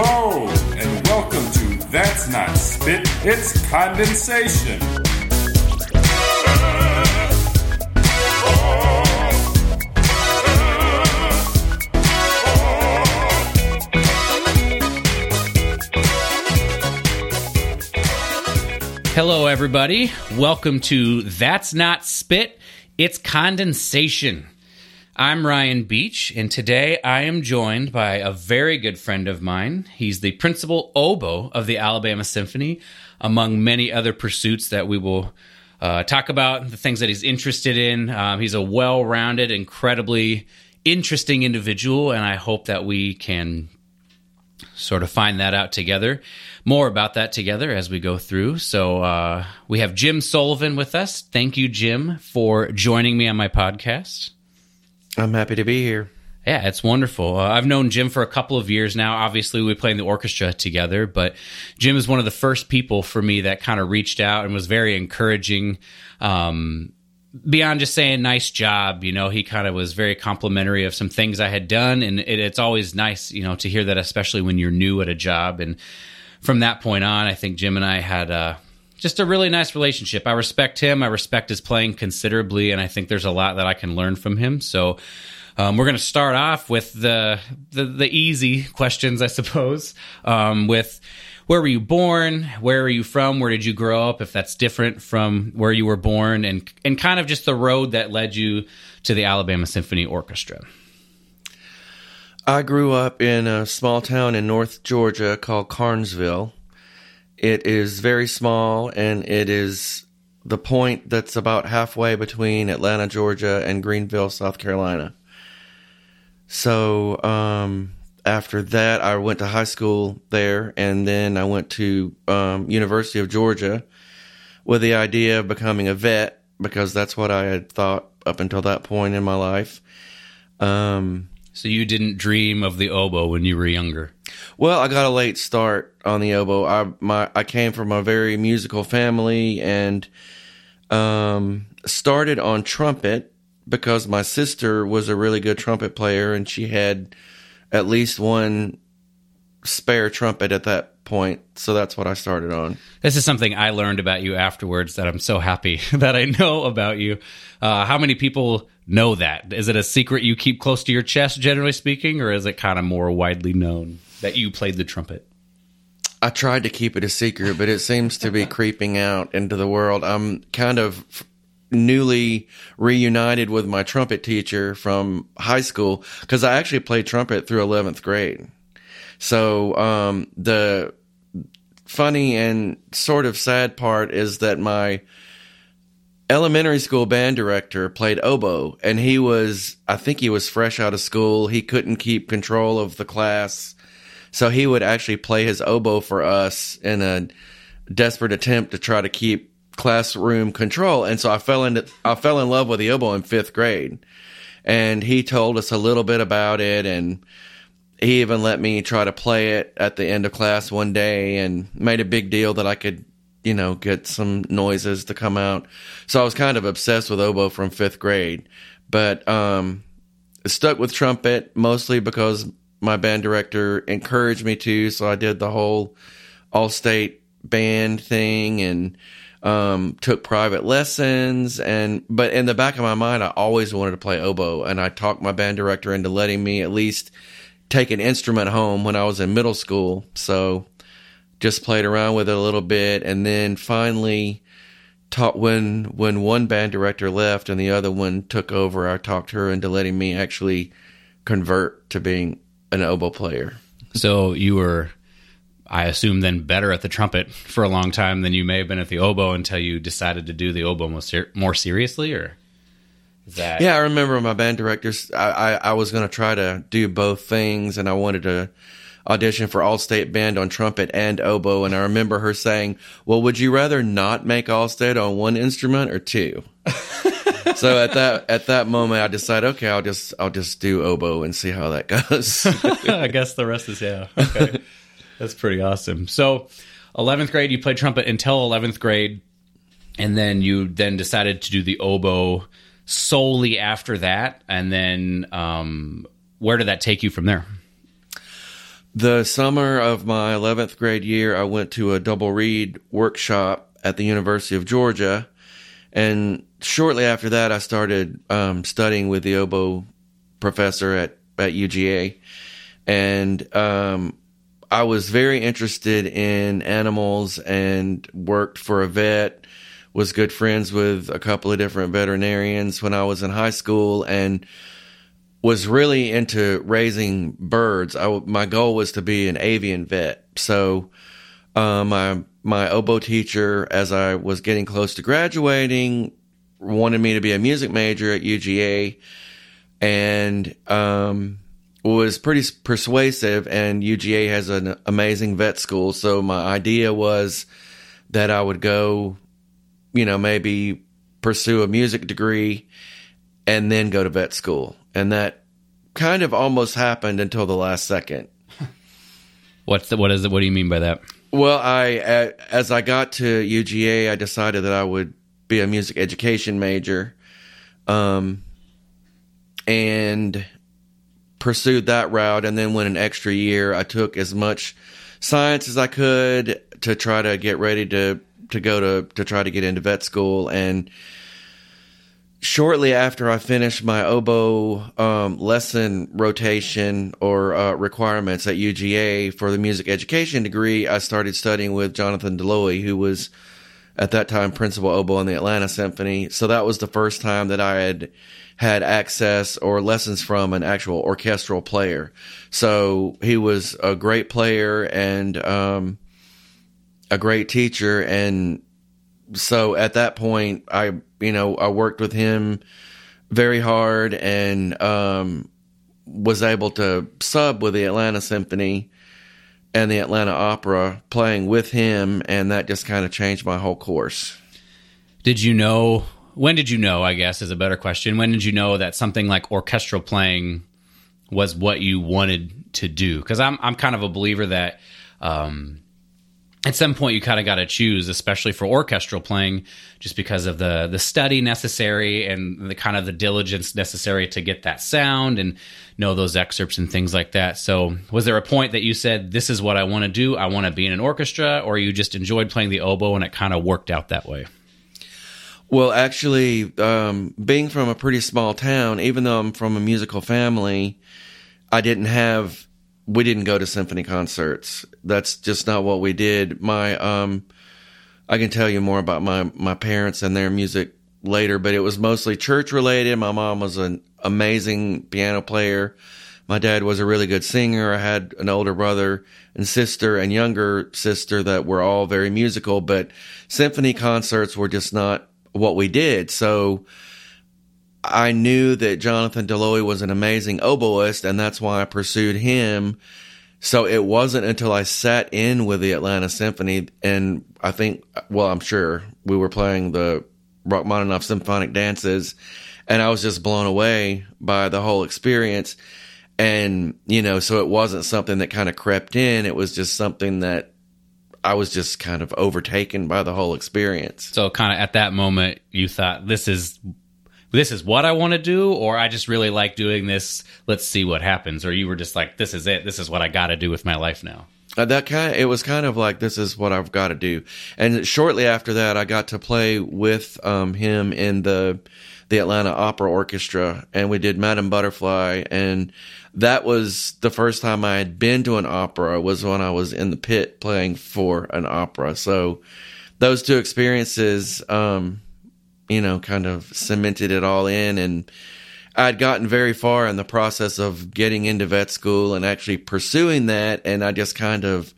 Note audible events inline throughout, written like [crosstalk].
Hello, and welcome to That's Not Spit, It's Condensation. Hello, everybody. Welcome to That's Not Spit, It's Condensation. I'm Ryan Beach, and today I am joined by a very good friend of mine. He's the principal oboe of the Alabama Symphony, among many other pursuits that we will uh, talk about, the things that he's interested in. Um, he's a well rounded, incredibly interesting individual, and I hope that we can sort of find that out together. More about that together as we go through. So uh, we have Jim Sullivan with us. Thank you, Jim, for joining me on my podcast. I'm happy to be here. Yeah, it's wonderful. Uh, I've known Jim for a couple of years now. Obviously, we play in the orchestra together, but Jim is one of the first people for me that kind of reached out and was very encouraging. Um, beyond just saying nice job, you know, he kind of was very complimentary of some things I had done, and it, it's always nice, you know, to hear that, especially when you're new at a job. And from that point on, I think Jim and I had uh, just a really nice relationship. I respect him. I respect his playing considerably, and I think there's a lot that I can learn from him. So. Um, we're going to start off with the, the, the easy questions, I suppose. Um, with where were you born? Where are you from? Where did you grow up? If that's different from where you were born, and and kind of just the road that led you to the Alabama Symphony Orchestra. I grew up in a small town in North Georgia called Carnesville. It is very small and it is the point that's about halfway between Atlanta, Georgia and Greenville, South Carolina. So, um, after that, I went to high school there and then I went to um, University of Georgia with the idea of becoming a vet because that's what I had thought up until that point in my life. Um, So you didn't dream of the oboe when you were younger. Well, I got a late start on the oboe. I my I came from a very musical family and um, started on trumpet because my sister was a really good trumpet player and she had at least one spare trumpet at that point. So that's what I started on. This is something I learned about you afterwards that I'm so happy [laughs] that I know about you. Uh, how many people know that? Is it a secret you keep close to your chest, generally speaking, or is it kind of more widely known that you played the trumpet? I tried to keep it a secret, but it seems to be creeping out into the world. I'm kind of newly reunited with my trumpet teacher from high school because I actually played trumpet through 11th grade. So, um, the funny and sort of sad part is that my elementary school band director played oboe and he was, I think he was fresh out of school. He couldn't keep control of the class. So he would actually play his oboe for us in a desperate attempt to try to keep classroom control. And so I fell into I fell in love with the oboe in fifth grade. And he told us a little bit about it and he even let me try to play it at the end of class one day and made a big deal that I could, you know, get some noises to come out. So I was kind of obsessed with oboe from fifth grade. But um stuck with trumpet mostly because my band director encouraged me to, so I did the whole all state band thing and um, took private lessons and but in the back of my mind I always wanted to play oboe and I talked my band director into letting me at least take an instrument home when I was in middle school. So just played around with it a little bit and then finally taught when when one band director left and the other one took over, I talked her into letting me actually convert to being an oboe player. So you were, I assume, then better at the trumpet for a long time than you may have been at the oboe until you decided to do the oboe more, ser- more seriously, or is that? Yeah, I remember my band directors. I, I, I was going to try to do both things, and I wanted to audition for All State Band on trumpet and oboe. And I remember her saying, "Well, would you rather not make All State on one instrument or two? [laughs] so at that at that moment, I decided, okay, I'll just I'll just do oboe and see how that goes. [laughs] I guess the rest is yeah. Okay, that's pretty awesome. So, eleventh grade, you played trumpet until eleventh grade, and then you then decided to do the oboe solely after that. And then, um, where did that take you from there? The summer of my 11th grade year, I went to a double reed workshop at the University of Georgia. And shortly after that, I started um, studying with the oboe professor at, at UGA. And um, I was very interested in animals and worked for a vet, was good friends with a couple of different veterinarians when I was in high school, and was really into raising birds. I, my goal was to be an avian vet. So, um, my my oboe teacher, as I was getting close to graduating, wanted me to be a music major at UGA, and um, was pretty persuasive. And UGA has an amazing vet school, so my idea was that I would go, you know, maybe pursue a music degree and then go to vet school and that kind of almost happened until the last second. [laughs] What's the, what is it? What do you mean by that? Well, I as I got to UGA, I decided that I would be a music education major, um, and pursued that route. And then went an extra year. I took as much science as I could to try to get ready to to go to to try to get into vet school and shortly after I finished my oboe um, lesson rotation or uh, requirements at UGA for the music education degree, I started studying with Jonathan Dlouhy, who was at that time principal oboe in the Atlanta Symphony. So that was the first time that I had had access or lessons from an actual orchestral player. So he was a great player and um, a great teacher and so at that point, I, you know, I worked with him very hard and, um, was able to sub with the Atlanta Symphony and the Atlanta Opera playing with him. And that just kind of changed my whole course. Did you know, when did you know, I guess is a better question. When did you know that something like orchestral playing was what you wanted to do? Cause I'm, I'm kind of a believer that, um, at some point you kind of got to choose especially for orchestral playing just because of the the study necessary and the kind of the diligence necessary to get that sound and know those excerpts and things like that. So was there a point that you said this is what i want to do. I want to be in an orchestra or you just enjoyed playing the oboe and it kind of worked out that way? Well actually um, being from a pretty small town even though i'm from a musical family i didn't have we didn't go to symphony concerts. That's just not what we did. My um I can tell you more about my my parents and their music later, but it was mostly church related. My mom was an amazing piano player. My dad was a really good singer. I had an older brother and sister and younger sister that were all very musical, but symphony concerts were just not what we did. So I knew that Jonathan Dlouhy was an amazing oboist, and that's why I pursued him. So it wasn't until I sat in with the Atlanta Symphony, and I think, well, I'm sure we were playing the Rachmaninoff symphonic dances, and I was just blown away by the whole experience. And, you know, so it wasn't something that kind of crept in. It was just something that I was just kind of overtaken by the whole experience. So, kind of at that moment, you thought, this is this is what I want to do, or I just really like doing this. Let's see what happens. Or you were just like, this is it. This is what I got to do with my life now. Uh, that kind of, it was kind of like this is what I've got to do. And shortly after that, I got to play with um, him in the the Atlanta Opera Orchestra, and we did Madame Butterfly, and that was the first time I had been to an opera. Was when I was in the pit playing for an opera. So those two experiences. Um, you know, kind of cemented it all in. And I'd gotten very far in the process of getting into vet school and actually pursuing that. And I just kind of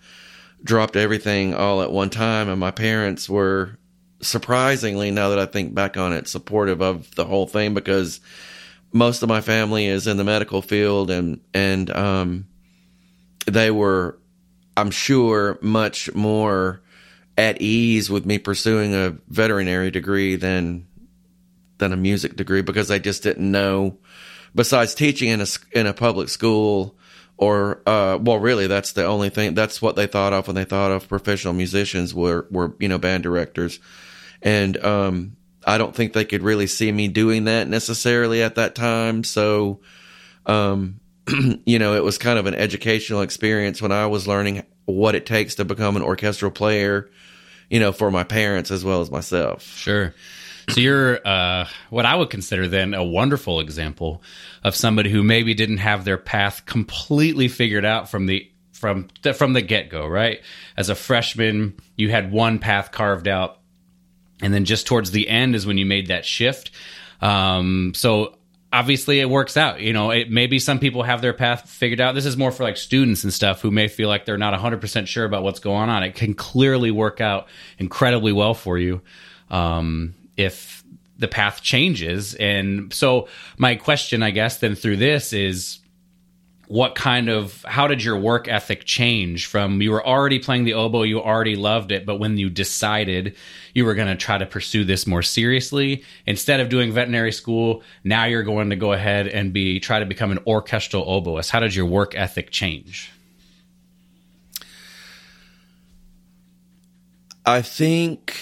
dropped everything all at one time. And my parents were surprisingly, now that I think back on it, supportive of the whole thing because most of my family is in the medical field and, and, um, they were, I'm sure, much more at ease with me pursuing a veterinary degree than than a music degree because I just didn't know. Besides teaching in a in a public school, or uh, well, really, that's the only thing. That's what they thought of when they thought of professional musicians were were you know band directors, and um, I don't think they could really see me doing that necessarily at that time. So, um, [clears throat] you know, it was kind of an educational experience when I was learning what it takes to become an orchestral player, you know, for my parents as well as myself. Sure. So you're uh, what I would consider then a wonderful example of somebody who maybe didn't have their path completely figured out from the from the, from the get go, right? As a freshman, you had one path carved out, and then just towards the end is when you made that shift. Um, so obviously it works out. You know, it, maybe some people have their path figured out. This is more for like students and stuff who may feel like they're not 100% sure about what's going on. It can clearly work out incredibly well for you um, if the path changes. And so, my question, I guess, then through this is what kind of how did your work ethic change from you were already playing the oboe you already loved it but when you decided you were going to try to pursue this more seriously instead of doing veterinary school now you're going to go ahead and be try to become an orchestral oboist. How did your work ethic change? I think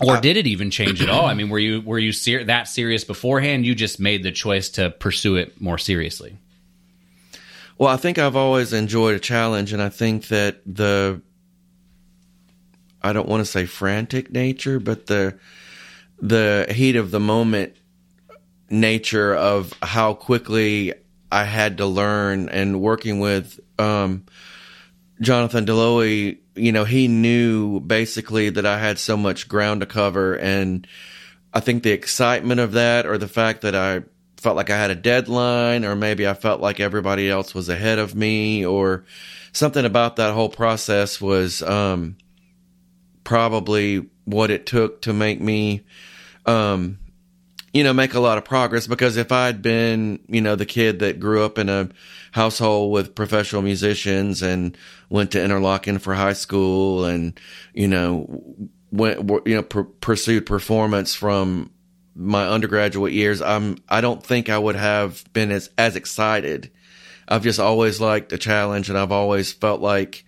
or did it even change at all? I mean were you were you ser- that serious beforehand? You just made the choice to pursue it more seriously well, I think I've always enjoyed a challenge, and I think that the I don't want to say frantic nature, but the the heat of the moment nature of how quickly I had to learn and working with um, Jonathan Dlouhy, you know, he knew basically that I had so much ground to cover. And I think the excitement of that or the fact that I felt like I had a deadline, or maybe I felt like everybody else was ahead of me, or something about that whole process was um, probably what it took to make me, um, you know, make a lot of progress. Because if I'd been, you know, the kid that grew up in a household with professional musicians and went to Interlochen for high school, and you know, went you know pr- pursued performance from my undergraduate years, I'm I don't think I would have been as as excited. I've just always liked a challenge, and I've always felt like,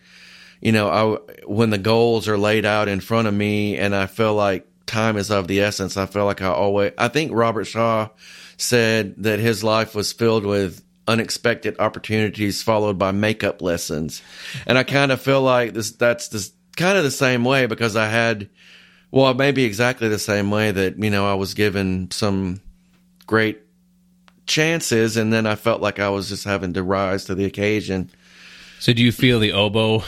you know, I when the goals are laid out in front of me, and I feel like time is of the essence. I feel like I always. I think Robert Shaw said that his life was filled with unexpected opportunities followed by makeup lessons, and I kind of feel like this. That's this kind of the same way because I had well, maybe exactly the same way that, you know, I was given some great chances and then I felt like I was just having to rise to the occasion. So do you feel the oboe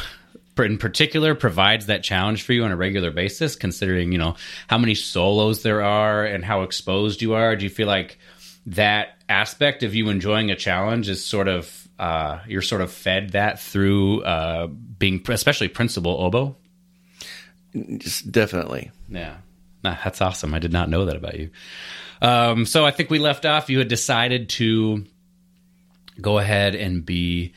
in particular provides that challenge for you on a regular basis considering, you know, how many solos there are and how exposed you are? Do you feel like that aspect of you enjoying a challenge is sort of uh, you're sort of fed that through uh, being especially principal oboe? Just definitely. Yeah. Nah, that's awesome. I did not know that about you. Um, so I think we left off. You had decided to go ahead and be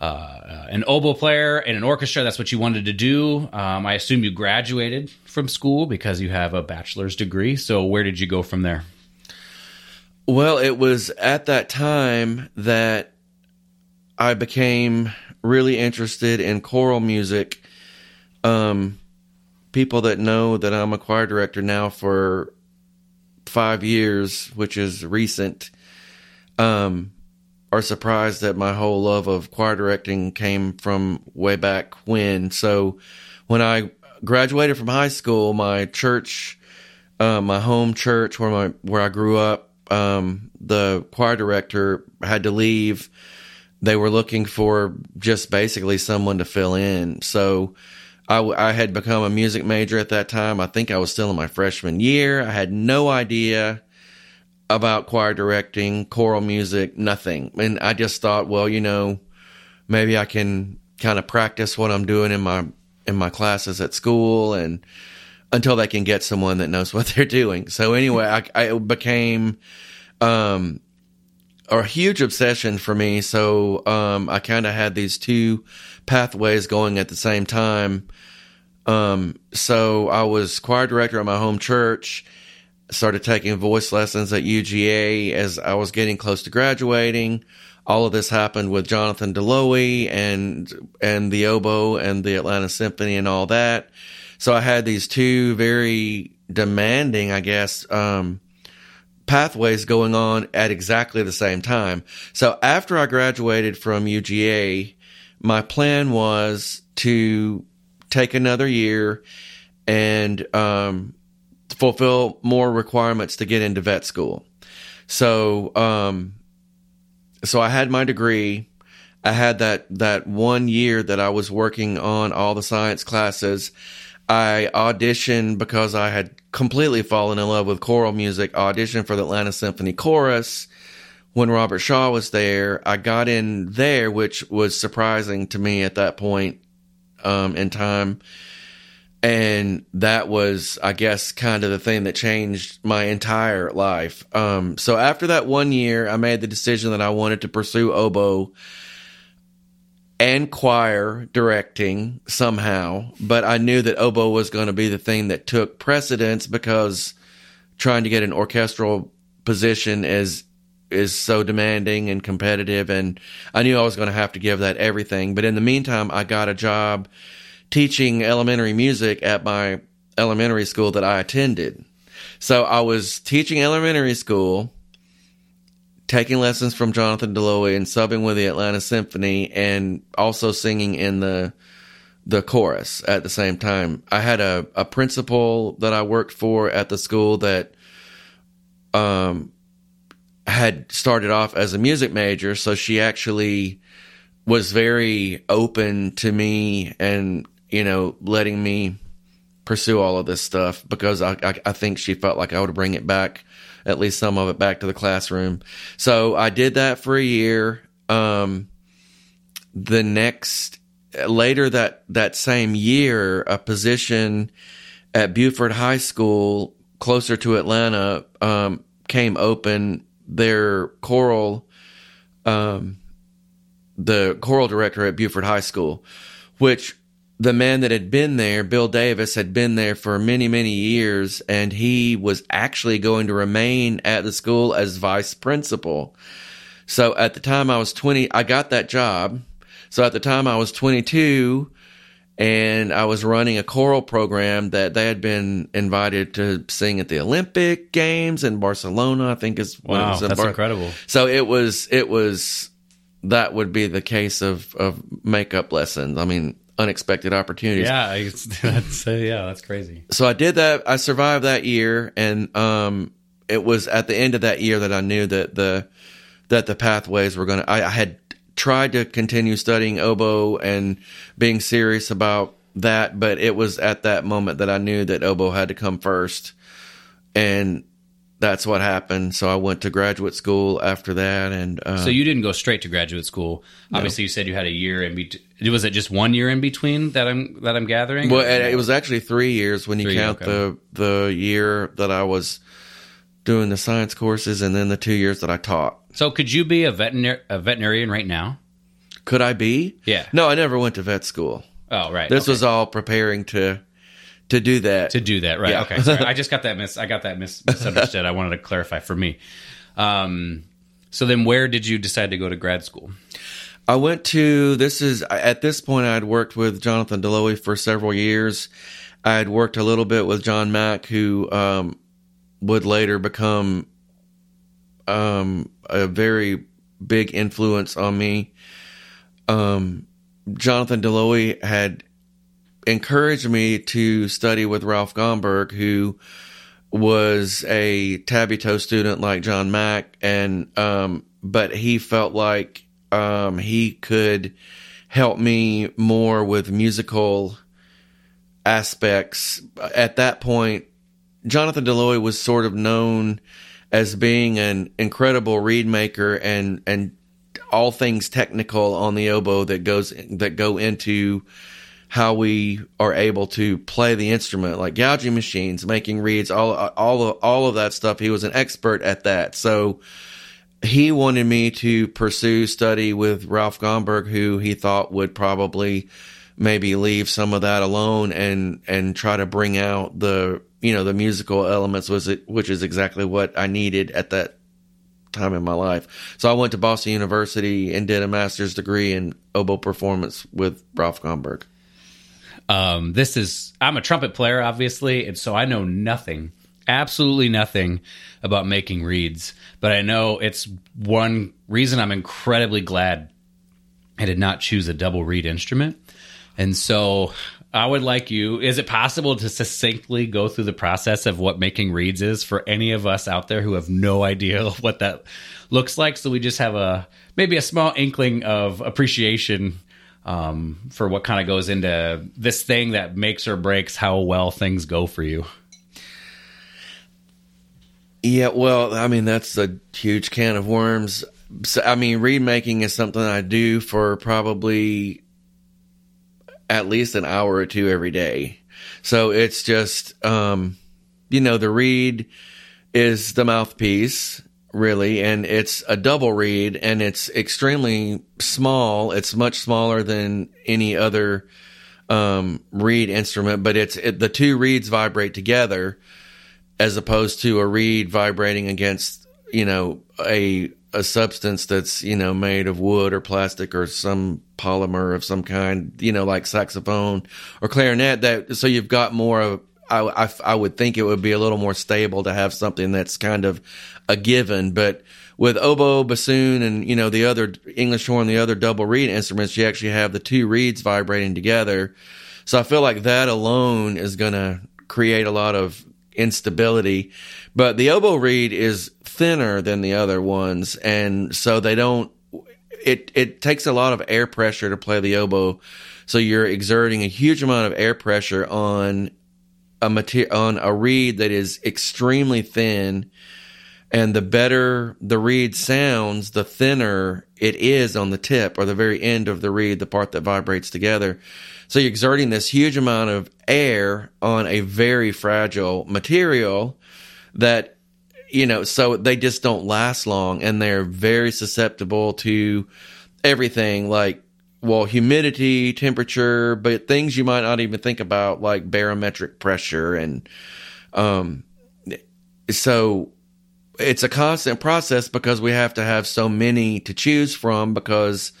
uh, an oboe player in an orchestra. That's what you wanted to do. Um, I assume you graduated from school because you have a bachelor's degree. So where did you go from there? Well, it was at that time that I became really interested in choral music. Um, people that know that I'm a choir director now for five years, which is recent, um, are surprised that my whole love of choir directing came from way back when. So when I graduated from high school, my church, uh, my home church where my where I grew up, um, the choir director had to leave. They were looking for just basically someone to fill in. So I, I had become a music major at that time. I think I was still in my freshman year. I had no idea about choir directing, choral music, nothing. And I just thought, well, you know, maybe I can kind of practice what I'm doing in my in my classes at school and until they can get someone that knows [laughs] what they're doing. So anyway, I, I became um, a huge obsession for me. So um, I kind of had these two pathways going at the same time. Um, so I was choir director at my home church. Started taking voice lessons at UGA as I was getting close to graduating. All of this happened with Jonathan Dlouhy and and the oboe and the Atlanta Symphony and all that. So I had these two very demanding, I guess, um, pathways going on at exactly the same time. So after I graduated from UGA, my plan was to take another year and um, fulfill more requirements to get into vet school. So, um, so I had my degree. I had that that one year that I was working on all the science classes. I auditioned because I had completely fallen in love with choral music. Auditioned for the Atlanta Symphony Chorus when Robert Shaw was there. I got in there, which was surprising to me at that point um, in time. And that was, I guess, kind of the thing that changed my entire life. Um, so after that one year, I made the decision that I wanted to pursue oboe and choir directing somehow, but I knew that oboe was going to be the thing that took precedence because trying to get an orchestral position is is so demanding and competitive and I knew I was going to have to give that everything. But in the meantime, I got a job teaching elementary music at my elementary school that I attended. So I was teaching elementary school taking lessons from Jonathan Dlouhy and subbing with the Atlanta Symphony and also singing in the the chorus at the same time. I had a, a principal that I worked for at the school that um had started off as a music major, so she actually was very open to me and, you know, letting me pursue all of this stuff because I, I, I think she felt like I would bring it back at least some of it back to the classroom. So I did that for a year. Um, the next later that that same year, a position at Buford High School closer to Atlanta um, came open. Their choral, um, the choral director at Buford High School, which the man that had been there, Bill Davis, had been there for many, many years, and he was actually going to remain at the school as vice principal. So at the time I was 20, I got that job. So at the time I was 22 and I was running a choral program that they had been invited to sing at the Olympic Games in Barcelona, I think is wow, that's Bar- incredible. So it was, it was, that would be the case of, of makeup lessons. I mean, unexpected opportunities. Yeah, [laughs] that's uh, yeah, that's crazy. So I did that. I survived that year, and um, it was at the end of that year that I knew that the that the pathways were going to. I had tried to continue studying oboe and being serious about that, but it was at that moment that I knew that oboe had to come first, and that's what happened. So I went to graduate school after that, and uh, so you didn't go straight to graduate school. Obviously, you said you had a year in between. Was it just one year in between that I'm that I'm gathering? Well, it was actually three years when you three, count okay. the the year that I was doing the science courses, and then the two years that I taught. So, could you be a veterinar- a veterinarian right now? Could I be? Yeah. No, I never went to vet school. Oh, right. This okay. was all preparing to to do that. To do that, right? Yeah. Okay. Sorry. I [laughs] just got that mis. I got that mis- misunderstood. I wanted to clarify for me. Um, so then, where did you decide to go to grad school? I went to. This is at this point I had worked with Jonathan Dlouhy for several years. I had worked a little bit with John Mack, who um, would later become um, a very big influence on me. Um, Jonathan Dlouhy had encouraged me to study with Ralph Gomberg, who was a Tabuteau student like John Mack, and um, but he felt like um, he could help me more with musical aspects. At that point, Jonathan Dlouhy was sort of known as being an incredible reed maker and and all things technical on the oboe that goes that go into how we are able to play the instrument, like gouging machines, making reeds, all all of, all of that stuff. He was an expert at that. So he wanted me to pursue study with Ralph Gomberg, who he thought would probably maybe leave some of that alone and and try to bring out the you know the musical elements was it which is exactly what I needed at that time in my life. So I went to Boston University and did a master's degree in oboe performance with Ralph Gomberg. Um, this is I'm a trumpet player, obviously, and so I know nothing absolutely nothing about making reeds, but I know it's one reason I'm incredibly glad I did not choose a double reed instrument. And so I would like you. Is it possible to succinctly go through the process of what making reeds is for any of us out there who have no idea [laughs] what that looks like? So we just have a maybe a small inkling of appreciation um, for what kind of goes into this thing that makes or breaks how well things go for you. Yeah, well, I mean that's a huge can of worms. So, I mean, reed making is something I do for probably at least an hour or two every day. So it's just, um, you know, the reed is the mouthpiece really, and it's a double reed and it's extremely small. It's much smaller than any other, um, reed instrument, but it's, it, the two reeds vibrate together as opposed to a reed vibrating against, you know, a, a substance that's you know made of wood or plastic or some polymer of some kind, you know, like saxophone or clarinet. That so you've got more of. I, I, I would think it would be a little more stable to have something that's kind of a given, but with oboe, bassoon, and you know the other English horn, the other double reed instruments, you actually have the two reeds vibrating together. So I feel like that alone is going to create a lot of instability. But the oboe reed is thinner than the other ones, and so they don't. It it takes a lot of air pressure to play the oboe, so you're exerting a huge amount of air pressure on a material on a reed that is extremely thin. And the better the reed sounds, the thinner it is on the tip or the very end of the reed, the part that vibrates together. So you're exerting this huge amount of air on a very fragile material that you know, so they just don't last long and they're very susceptible to everything like well, humidity, temperature, but things you might not even think about like barometric pressure and um so it's a constant process because we have to have so many to choose from because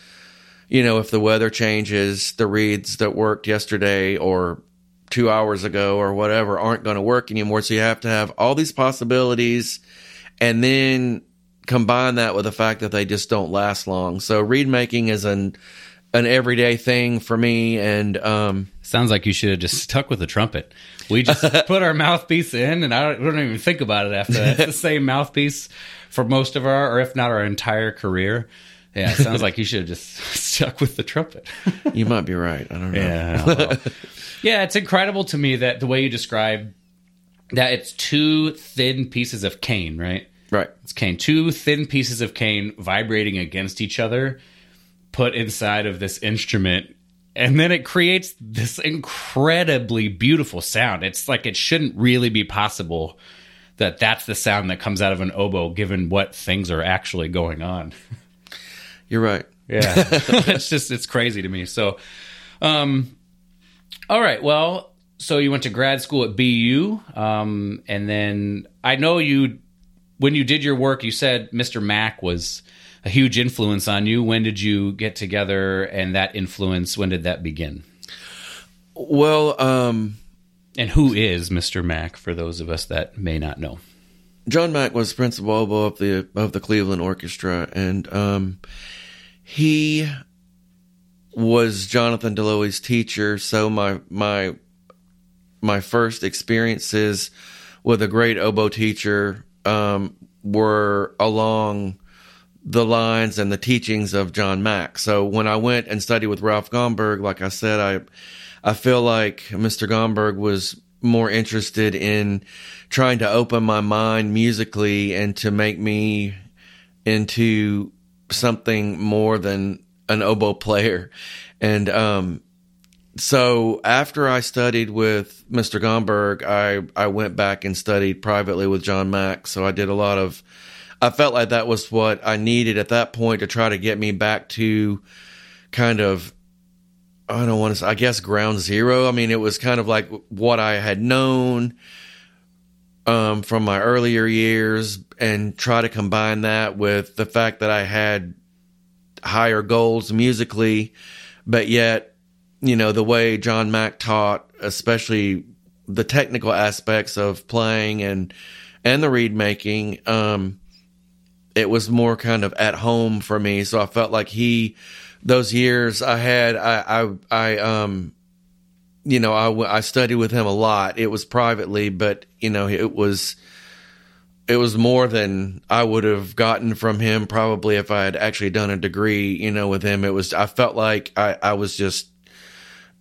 you know, if the weather changes, the reeds that worked yesterday or two hours ago or whatever aren't going to work anymore. So you have to have all these possibilities and then combine that with the fact that they just don't last long. So reed making is an an everyday thing for me and um sounds like you should have just stuck with the trumpet. We just [laughs] put our mouthpiece in and I don't, we don't even think about it after that. It's the [laughs] same mouthpiece for most of our or if not our entire career. Yeah, it sounds [laughs] like you should have just stuck with the trumpet. you might be right. I don't know. Yeah. Yeah, it's incredible to me that the way you describe that it's two thin pieces of cane, right? Right. It's cane. Two thin pieces of cane vibrating against each other, put inside of this instrument, and then it creates this incredibly beautiful sound. It's like it shouldn't really be possible that that's the sound that comes out of an oboe, given what things are actually going on. You're right. Yeah, [laughs] [laughs] it's just it's crazy to me. So, um, all right. Well, so you went to grad school at BU, um, and then I know you when you did your work. You said Mr. Mack was a huge influence on you. When did you get together, and that influence? When did that begin? Well, um, and who is Mr. Mack for those of us that may not know? John Mack was principal oboe of the of the Cleveland Orchestra, and um, he was Jonathan Dlouhy's teacher. So my my my first experiences with a great oboe teacher um, were along the lines and the teachings of John Mack. So when I went and studied with Ralph Gomberg, like I said, I I feel like Mr. Gomberg was more interested in trying to open my mind musically and to make me into something more than an oboe player. And um, so after I studied with Mr. Gomberg, I, I went back and studied privately with John Mack. So I did a lot of, I felt like that was what I needed at that point to try to get me back to kind of, I don't want to, I guess ground zero. I mean, it was kind of like what I had known um, from my earlier years and try to combine that with the fact that I had higher goals musically, but yet, you know, the way John Mack taught, especially the technical aspects of playing and and the reed making. Um, it was more kind of at home for me, so I felt like he those years I had I I, I um you know I I studied with him a lot. It was privately, but you know it was it was more than I would have gotten from him probably if I had actually done a degree, you know, with him. It was, I felt like I, I was just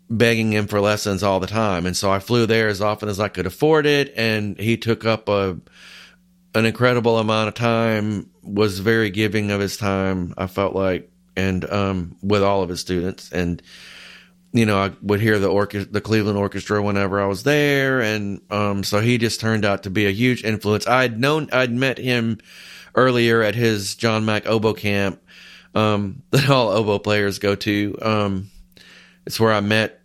begging him for lessons all the time. And so I flew there as often as I could afford it. And he took up a, an incredible amount of time, was very giving of his time, I felt like, and, um, with all of his students. And, you know, I would hear the orchestra, the Cleveland Orchestra whenever I was there, and um, so he just turned out to be a huge influence. I'd known, I'd met him earlier at his John Mack oboe camp um, [laughs] that all oboe players go to. Um, it's where I met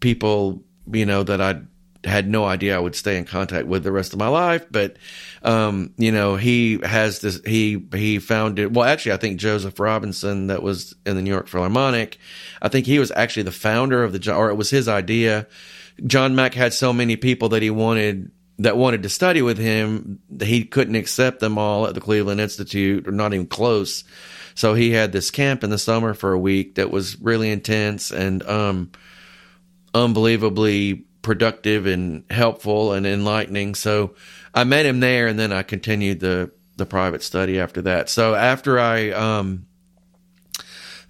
people, you know, that I had no idea I would stay in contact with the rest of my life, but um, you know, he has this, he, he founded, well, actually, I think Joseph Robinson that was in the New York Philharmonic, I think he was actually the founder of the, or it was his idea. John Mack had so many people that he wanted, that wanted to study with him. He couldn't accept them all at the Cleveland Institute or not even close. So he had this camp in the summer for a week that was really intense and, um, unbelievably productive and helpful and enlightening. So I met him there, and then I continued the the private study after that. So after I um,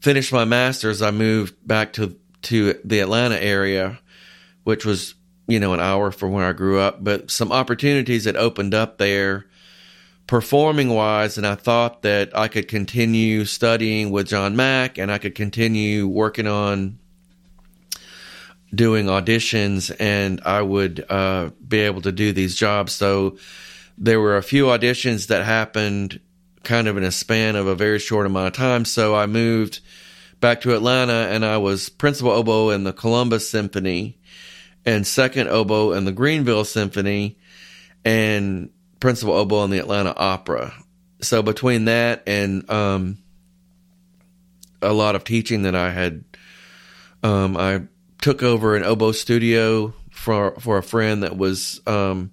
finished my master's, I moved back to to the Atlanta area, which was you know an hour from where I grew up. But some opportunities had opened up there, performing wise, and I thought that I could continue studying with John Mack, and I could continue working on doing auditions and I would uh, be able to do these jobs. So there were a few auditions that happened kind of in a span of a very short amount of time. So I moved back to Atlanta and I was principal oboe in the Columbus Symphony and second oboe in the Greenville Symphony and principal oboe in the Atlanta Opera. So between that and um, a lot of teaching that I had, um, I took over an oboe studio for for a friend that was um,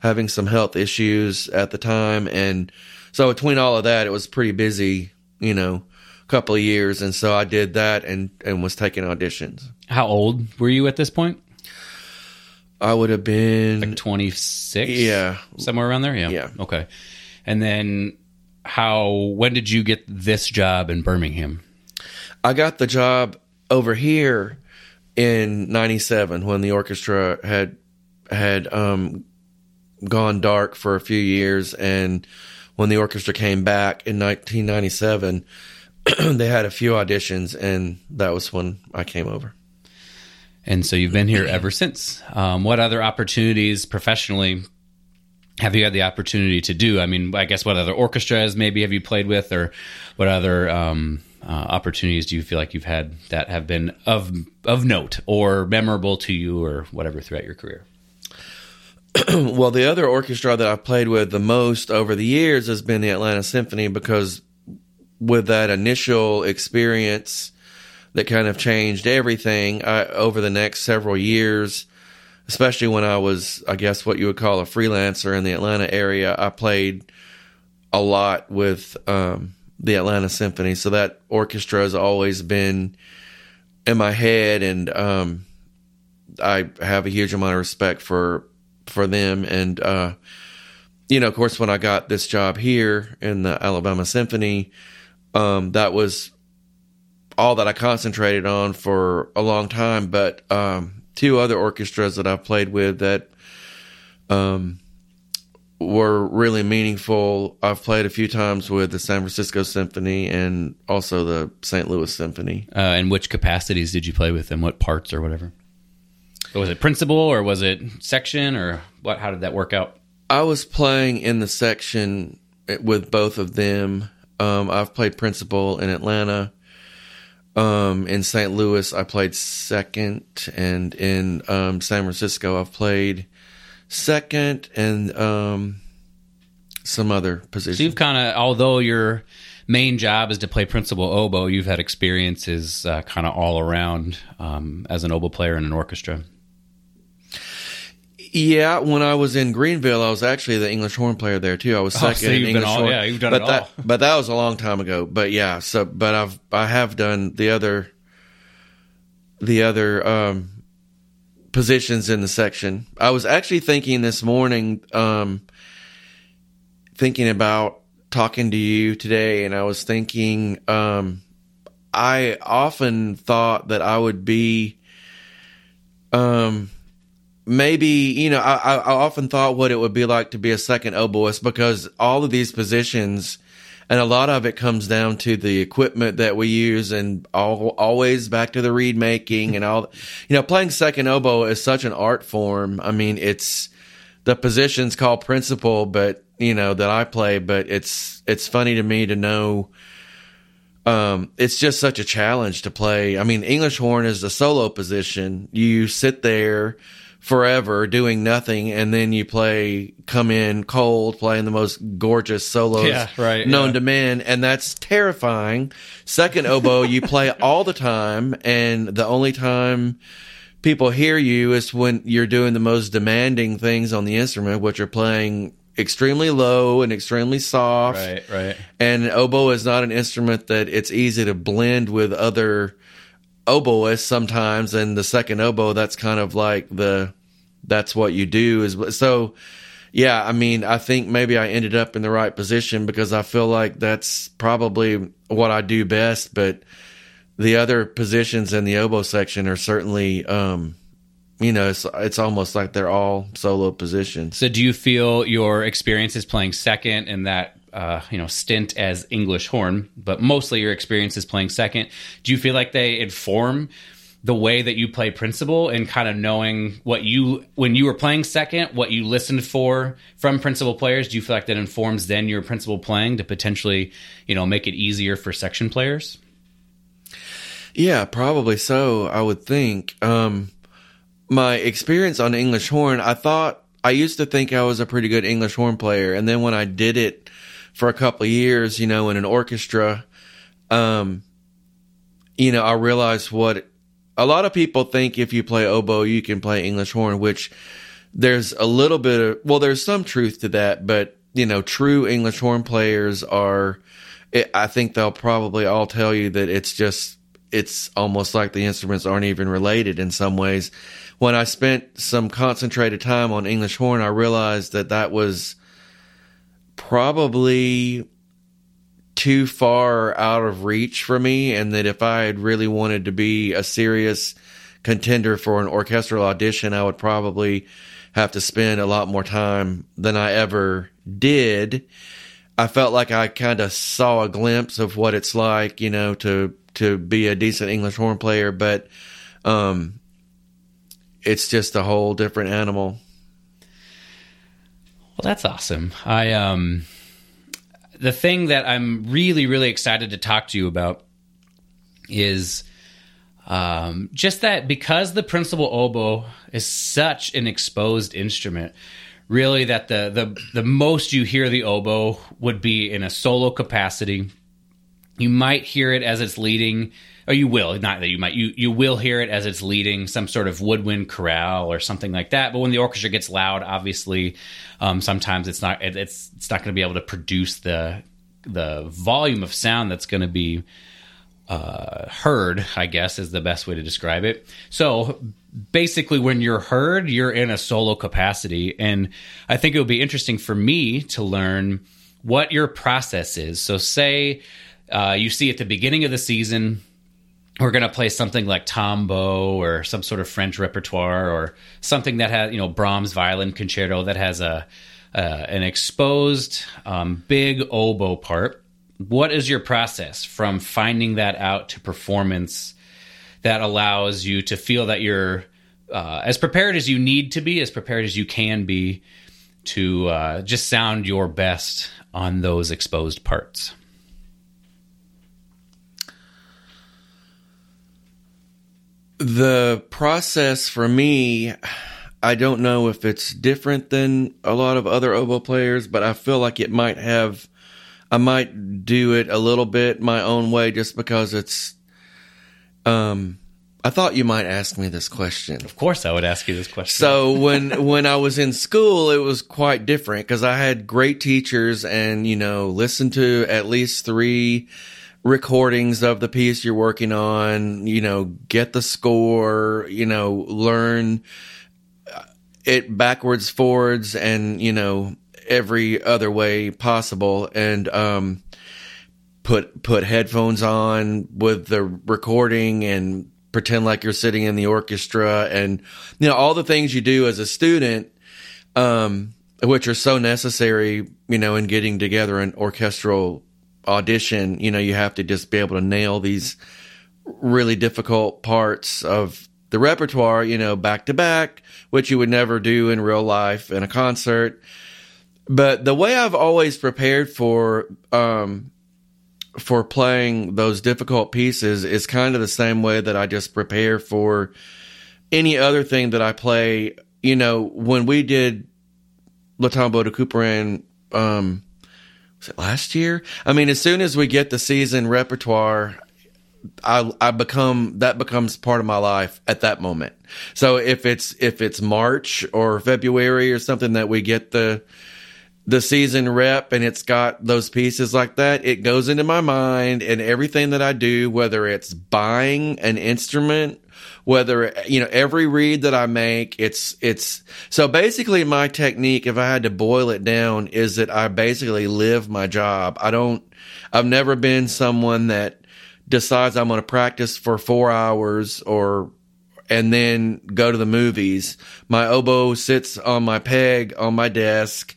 having some health issues at the time, and so between all of that, it was pretty busy, you know, couple of years, and so I did that and and was taking auditions. How old were you at this point? I would have been like 26? Yeah. Somewhere around there? Yeah. Yeah. Okay. And then how when did you get this job in Birmingham? I got the job over here in 97 when the orchestra had had um, gone dark for a few years and when the orchestra came back in 1997 [clears throat] they had a few auditions and that was when I came over. And so you've been here ever since. Um, what other opportunities professionally have you had the opportunity to do? I mean, I guess what other orchestras maybe have you played with, or what other um, uh, opportunities do you feel like you've had that have been of of note or memorable to you or whatever throughout your career? [clears throat] well, the other orchestra that I've played with the most over the years has been the Atlanta Symphony because with that initial experience that kind of changed everything I, over the next several years, especially when I was, I guess, what you would call a freelancer in the Atlanta area, I played a lot with um, the Atlanta Symphony. So that orchestra has always been in my head, and um, I have a huge amount of respect for for them. And uh, you know, of course, when I got this job here in the Alabama Symphony, um, that was all that I concentrated on for a long time. But um, two other orchestras that I've played with that um, were really meaningful. I've played a few times with the San Francisco Symphony and also the St. Louis Symphony. Uh, and which capacities did you play with them? What parts or whatever? was it principal or was it section or what? How did that work out? I was playing in the section with both of them. Um, I've played principal in Atlanta. Um, in St. Louis, I played second, and in um, San Francisco, I've played second and um, some other positions. So you've kind of, although your main job is to play principal oboe, you've had experiences uh, kind of all around um, as an oboe player in an orchestra. Yeah, when I was in Greenville, I was actually the English horn player there too. I was Oh, second so you've been English all- horn. yeah, you've done but it that, all. But that was a long time ago. But yeah, so but I've I have done the other the other um positions in the section. I was actually thinking this morning um thinking about talking to you today and I was thinking um I often thought that I would be um maybe you know I, I often thought what it would be like to be a second oboist because all of these positions and a lot of it comes down to the equipment that we use and all, always back to the reed making and all you know playing second oboe is such an art form i mean it's the position's called principal but you know that i play but it's it's funny to me to know um, it's just such a challenge to play. I mean, English horn is the solo position. You sit there forever doing nothing, and then you play, come in cold, playing the most gorgeous solos Yeah, right, known yeah. to men, and that's terrifying. Second oboe, you play [laughs] all the time, and the only time people hear you is when you're doing the most demanding things on the instrument, which are playing extremely low and extremely soft Right, right. and oboe is not an instrument that it's easy to blend with other oboists sometimes and the second oboe that's kind of like the that's what you do is so yeah i mean i think maybe i ended up in the right position because i feel like that's probably what i do best but the other positions in the oboe section are certainly um you know it's it's almost like they're all solo positions. So, do you feel your experiences playing second in that uh, you know stint as English horn, but mostly your experience is playing second? Do you feel like they inform the way that you play principal and kind of knowing what you when you were playing second, what you listened for from principal players? Do you feel like that informs then your principal playing to potentially you know make it easier for section players? Yeah, probably so. I would think. Um, my experience on English horn, I thought I used to think I was a pretty good English horn player, and then when I did it for a couple of years, you know, in an orchestra, um, you know, I realized what a lot of people think if you play oboe, you can play English horn, which there's a little bit of well, there's some truth to that, but you know, true English horn players are. I think they'll probably all tell you that it's just it's almost like the instruments aren't even related in some ways. When I spent some concentrated time on English horn, I realized that that was probably too far out of reach for me, and that if I had really wanted to be a serious contender for an orchestral audition, I would probably have to spend a lot more time than I ever did. I felt like I kind of saw a glimpse of what it's like, you know, to to be a decent English horn player, but um, it's just a whole different animal. Well, that's awesome. I um the thing that I'm really really excited to talk to you about is um just that because the principal oboe is such an exposed instrument really that the the the most you hear the oboe would be in a solo capacity you might hear it as it's leading or you will not that you might you you will hear it as it's leading some sort of woodwind chorale or something like that but when the orchestra gets loud obviously um, sometimes it's not it, it's it's not going to be able to produce the the volume of sound that's going to be uh, heard i guess is the best way to describe it. So basically when you're heard you're in a solo capacity and i think it would be interesting for me to learn what your process is. So say uh, you see at the beginning of the season we're going to play something like tombeau or some sort of french repertoire or something that has you know brahms violin concerto that has a uh, an exposed um, big oboe part. What is your process from finding that out to performance that allows you to feel that you're uh, as prepared as you need to be as prepared as you can be to uh, just sound your best on those exposed parts The process for me, I don't know if it's different than a lot of other oboe players, but I feel like it might have, I might do it a little bit my own way just because it's, um, I thought you might ask me this question. Of course, I would ask you this question. So when when I was in school, it was quite different because I had great teachers, and you know, listened to at least three recordings of the piece you're working on. You know, get the score. You know, learn it backwards, forwards, and you know every other way possible, and um, put put headphones on with the recording and pretend like you're sitting in the orchestra and you know all the things you do as a student um, which are so necessary you know in getting together an orchestral audition you know you have to just be able to nail these really difficult parts of the repertoire you know back to back which you would never do in real life in a concert but the way I've always prepared for um, for playing those difficult pieces is kind of the same way that I just prepare for any other thing that I play. You know, when we did Le Tombeau de Couperin, um, was it last year? I mean, as soon as we get the season repertoire, I I become that becomes part of my life at that moment. So if it's if it's March or February or something that we get the the season rep and it's got those pieces like that, it goes into my mind and everything that I do, whether it's buying an instrument, whether, you know, every reed that I make, it's, it's, so basically my technique, if I had to boil it down, is that I basically live my job. I don't, I've never been someone that decides I'm going to practice for four hours or and then go to the movies. My oboe sits on my peg on my desk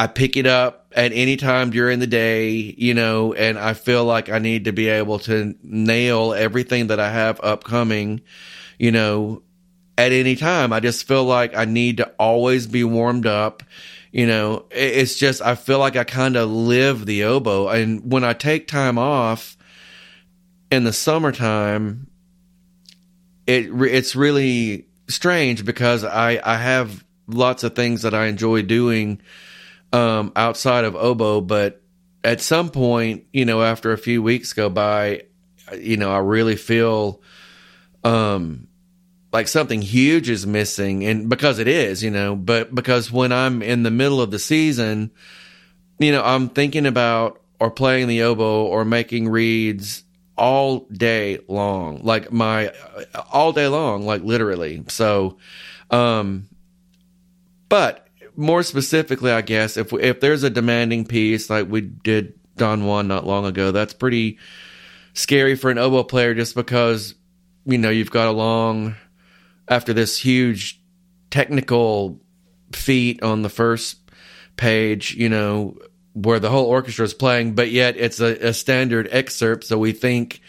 I pick it up at any time during the day, you know, and I feel like I need to be able to nail everything that I have upcoming, you know, at any time. I just feel like I need to always be warmed up. You know, it's just, I feel like I kind of live the oboe. And when I take time off in the summertime, it, it's really strange because I, I have lots of things that I enjoy doing um, outside of oboe, but at some point, you know, after a few weeks go by, you know, I really feel um, like something huge is missing, and because it is, you know, but because when I'm in the middle of the season, you know, I'm thinking about or playing the oboe or making reeds all day long, like my all day long, like literally. So, um, but more specifically, I guess if if there's a demanding piece like we did Don Juan not long ago, that's pretty scary for an oboe player just because you know you've got a long after this huge technical feat on the first page, you know, where the whole orchestra is playing, but yet it's a, a standard excerpt, so we think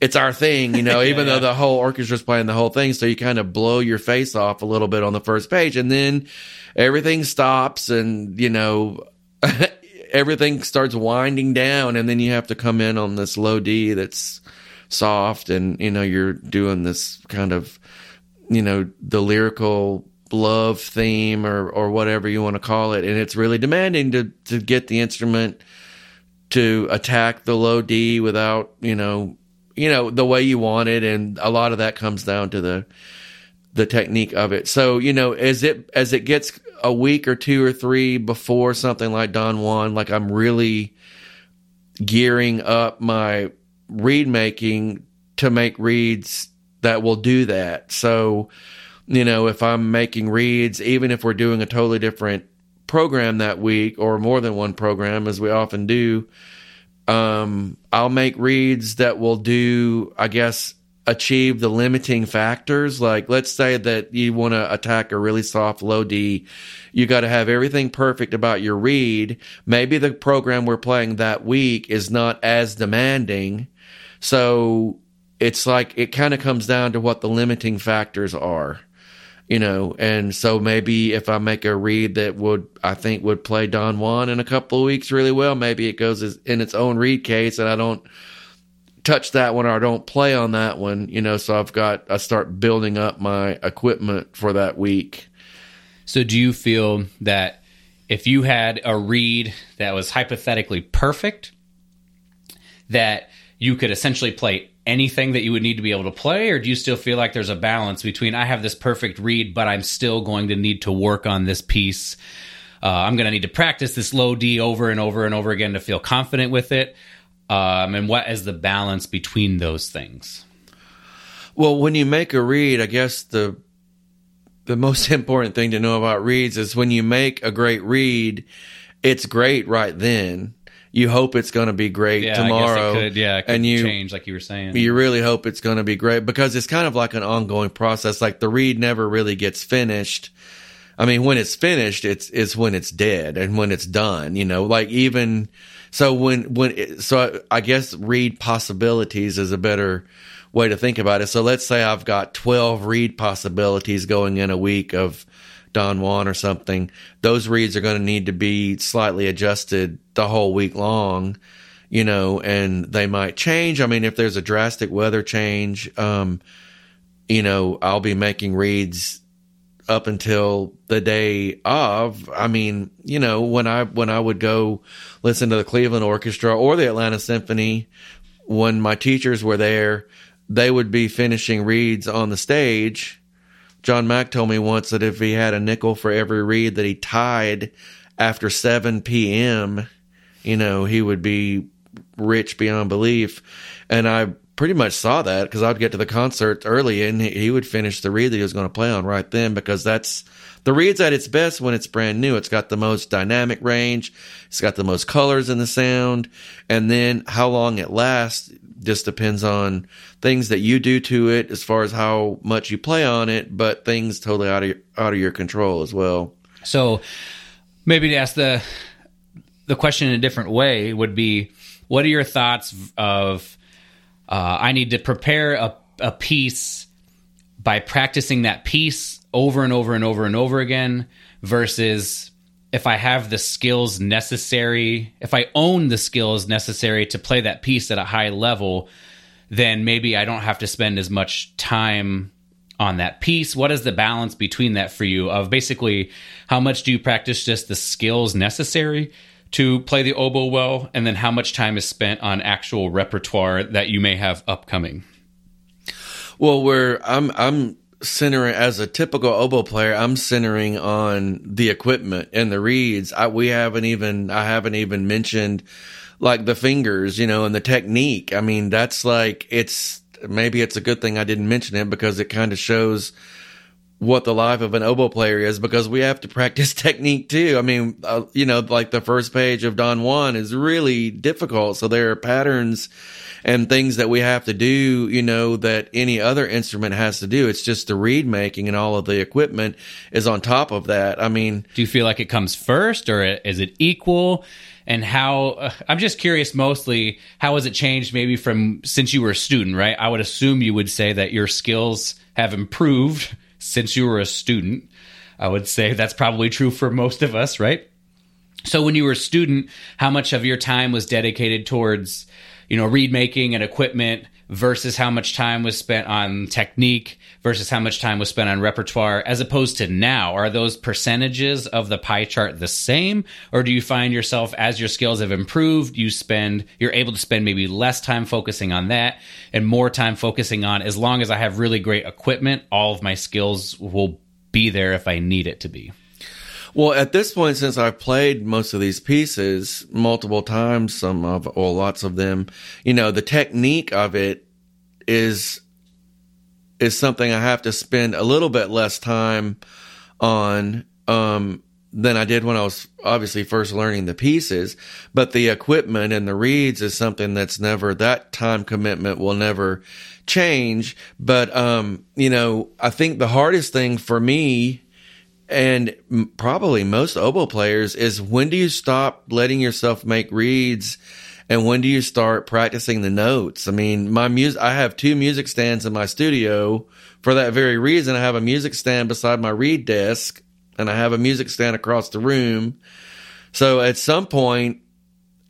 it's our thing, you know, [laughs] even yeah. though the whole orchestra's playing the whole thing. So you kind of blow your face off a little bit on the first page and then everything stops and, you know, [laughs] everything starts winding down and then you have to come in on this low D that's soft and, you know, you're doing this kind of, you know, the lyrical love theme or, or whatever you want to call it. And it's really demanding to, to get the instrument to attack the low D without, you know, you know the way you want it and a lot of that comes down to the the technique of it. So you know as it as it gets a week or two or three before something like don juan like i'm really gearing up my reed making to make reeds that will do that. So you know if i'm making reeds even if we're doing a totally different program that week or more than one program as we often do um, I'll make reeds that will do, I guess, achieve the limiting factors. Like, let's say that you want to attack a really soft low D. You got to have everything perfect about your reed. Maybe the program we're playing that week is not as demanding. So it's like, it kind of comes down to what the limiting factors are you know, and so maybe if I make a reed that would, I think would play Don Juan in a couple of weeks really well, maybe it goes in its own reed case and I don't touch that one or I don't play on that one, you know, so I've got, I start building up my equipment for that week. So do you feel that if you had a reed that was hypothetically perfect, that you could essentially play anything that you would need to be able to play, or do you still feel like there's a balance between I have this perfect reed, but I'm still going to need to work on this piece? Uh, I'm going to need to practice this low D over and over and over again to feel confident with it. Um, and what is the balance between those things? Well, when you make a reed, I guess the the most [laughs] important thing to know about reeds is when you make a great reed, it's great right then. You hope it's going to be great Yeah, tomorrow. I could, yeah, could and you change like you were saying. you really hope it's going to be great because it's kind of like an ongoing process. Like the reed never really gets finished. I mean, when it's finished, it's it's when it's dead and when it's done. You know, like even so when when it, so I guess reed possibilities is a better way to think about it. So let's say I've got twelve reed possibilities going in a week of Don Juan or something. Those reeds are going to need to be slightly adjusted the whole week long you know, and they might change. I mean, if there's a drastic weather change, um, you know, I'll be making reeds up until the day of. I mean, you know, when I when I would go listen to the Cleveland Orchestra or the Atlanta Symphony, when my teachers were there, they would be finishing reeds on the stage. John Mack told me once that if he had a nickel for every reed that he tied after 7 p.m., you know, he would be rich beyond belief. And I pretty much saw that because I'd get to the concert early and he, would finish the reed that he was going to play on right then because that's the reed's at its best when it's brand new. It's got the most dynamic range. It's got the most colors in the sound. And then how long it lasts just depends on things that you do to it as far as how much you play on it, but things totally out of your, out of your control as well. So maybe to ask the the question in a different way would be, what are your thoughts of uh, I need to prepare a, a piece by practicing that piece over and over and over and over again versus if I have the skills necessary, if I own the skills necessary to play that piece at a high level, then maybe I don't have to spend as much time on that piece. What is the balance between that for you of basically how much do you practice just the skills necessary to play the oboe well and then how much time is spent on actual repertoire that you may have upcoming? Well, where I'm I'm centering as a typical oboe player, I'm centering on the equipment and the reeds. I we haven't even I haven't even mentioned like the fingers, you know, and the technique. I mean, that's like it's maybe it's a good thing I didn't mention it because it kind of shows what the life of an oboe player is because we have to [laughs] practice technique too. I mean, uh, you know, like the first page of Don Juan is really difficult. So there are patterns and things that we have to do, you know, that any other instrument has to do. It's just the reed making and all of the equipment is on top of that. I mean, Do you feel like it comes first or is it equal? And how, uh, I'm just curious mostly, how has it changed maybe from since you were a student, right? I would assume you would say that your skills have improved [laughs] since you were a student. I would say that's probably true for most of us, right? So when you were a student, how much of your time was dedicated towards, you know, reed making and equipment versus how much time was spent on technique versus how much time was spent on repertoire as opposed to now? Are those percentages of the pie chart the same or do you find yourself as your skills have improved, you spend you're able to spend maybe less time focusing on that and more time focusing on as long as I have really great equipment, all of my skills will be there if I need it to be. Well, at this point, since I've played most of these pieces multiple times, some of, or lots of them, you know, the technique of it is, is something I have to spend a little bit less time on, um, than I did when I was obviously first learning the pieces. But the equipment and the reeds is something that's never, that time commitment will never change. But, um, you know, I think the hardest thing for me, and probably most oboe players is when do you stop letting yourself make reeds and when do you start practicing the notes? I mean, my music, I have two music stands in my studio for that very reason. I have a music stand beside my reed desk and I have a music stand across the room. So at some point,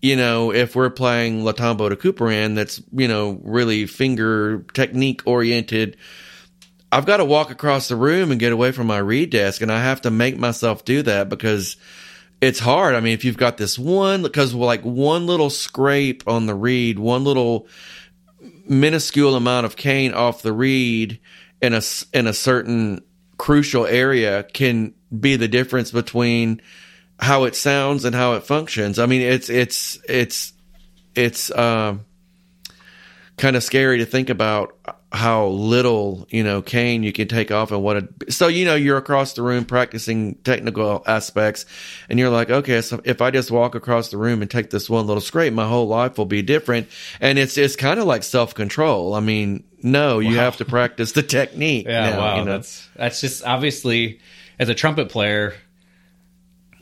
you know, if we're playing La Tombeau de Couperin, that's, you know, really finger technique oriented, I've got to walk across the room and get away from my reed desk, and I have to make myself do that because it's hard. I mean, if you've got this one, because like one little scrape on the reed, one little minuscule amount of cane off the reed in a in a certain crucial area can be the difference between how it sounds and how it functions. I mean, it's it's it's it's um, kind of scary to think about how little you know cane you can take off and what it so you know you're across the room practicing technical aspects and you're like okay so if i just walk across the room and take this one little scrape my whole life will be different and it's it's kind of like self-control i mean no you have to practice the technique Yeah, now, wow. you know? That's that's just obviously as a trumpet player,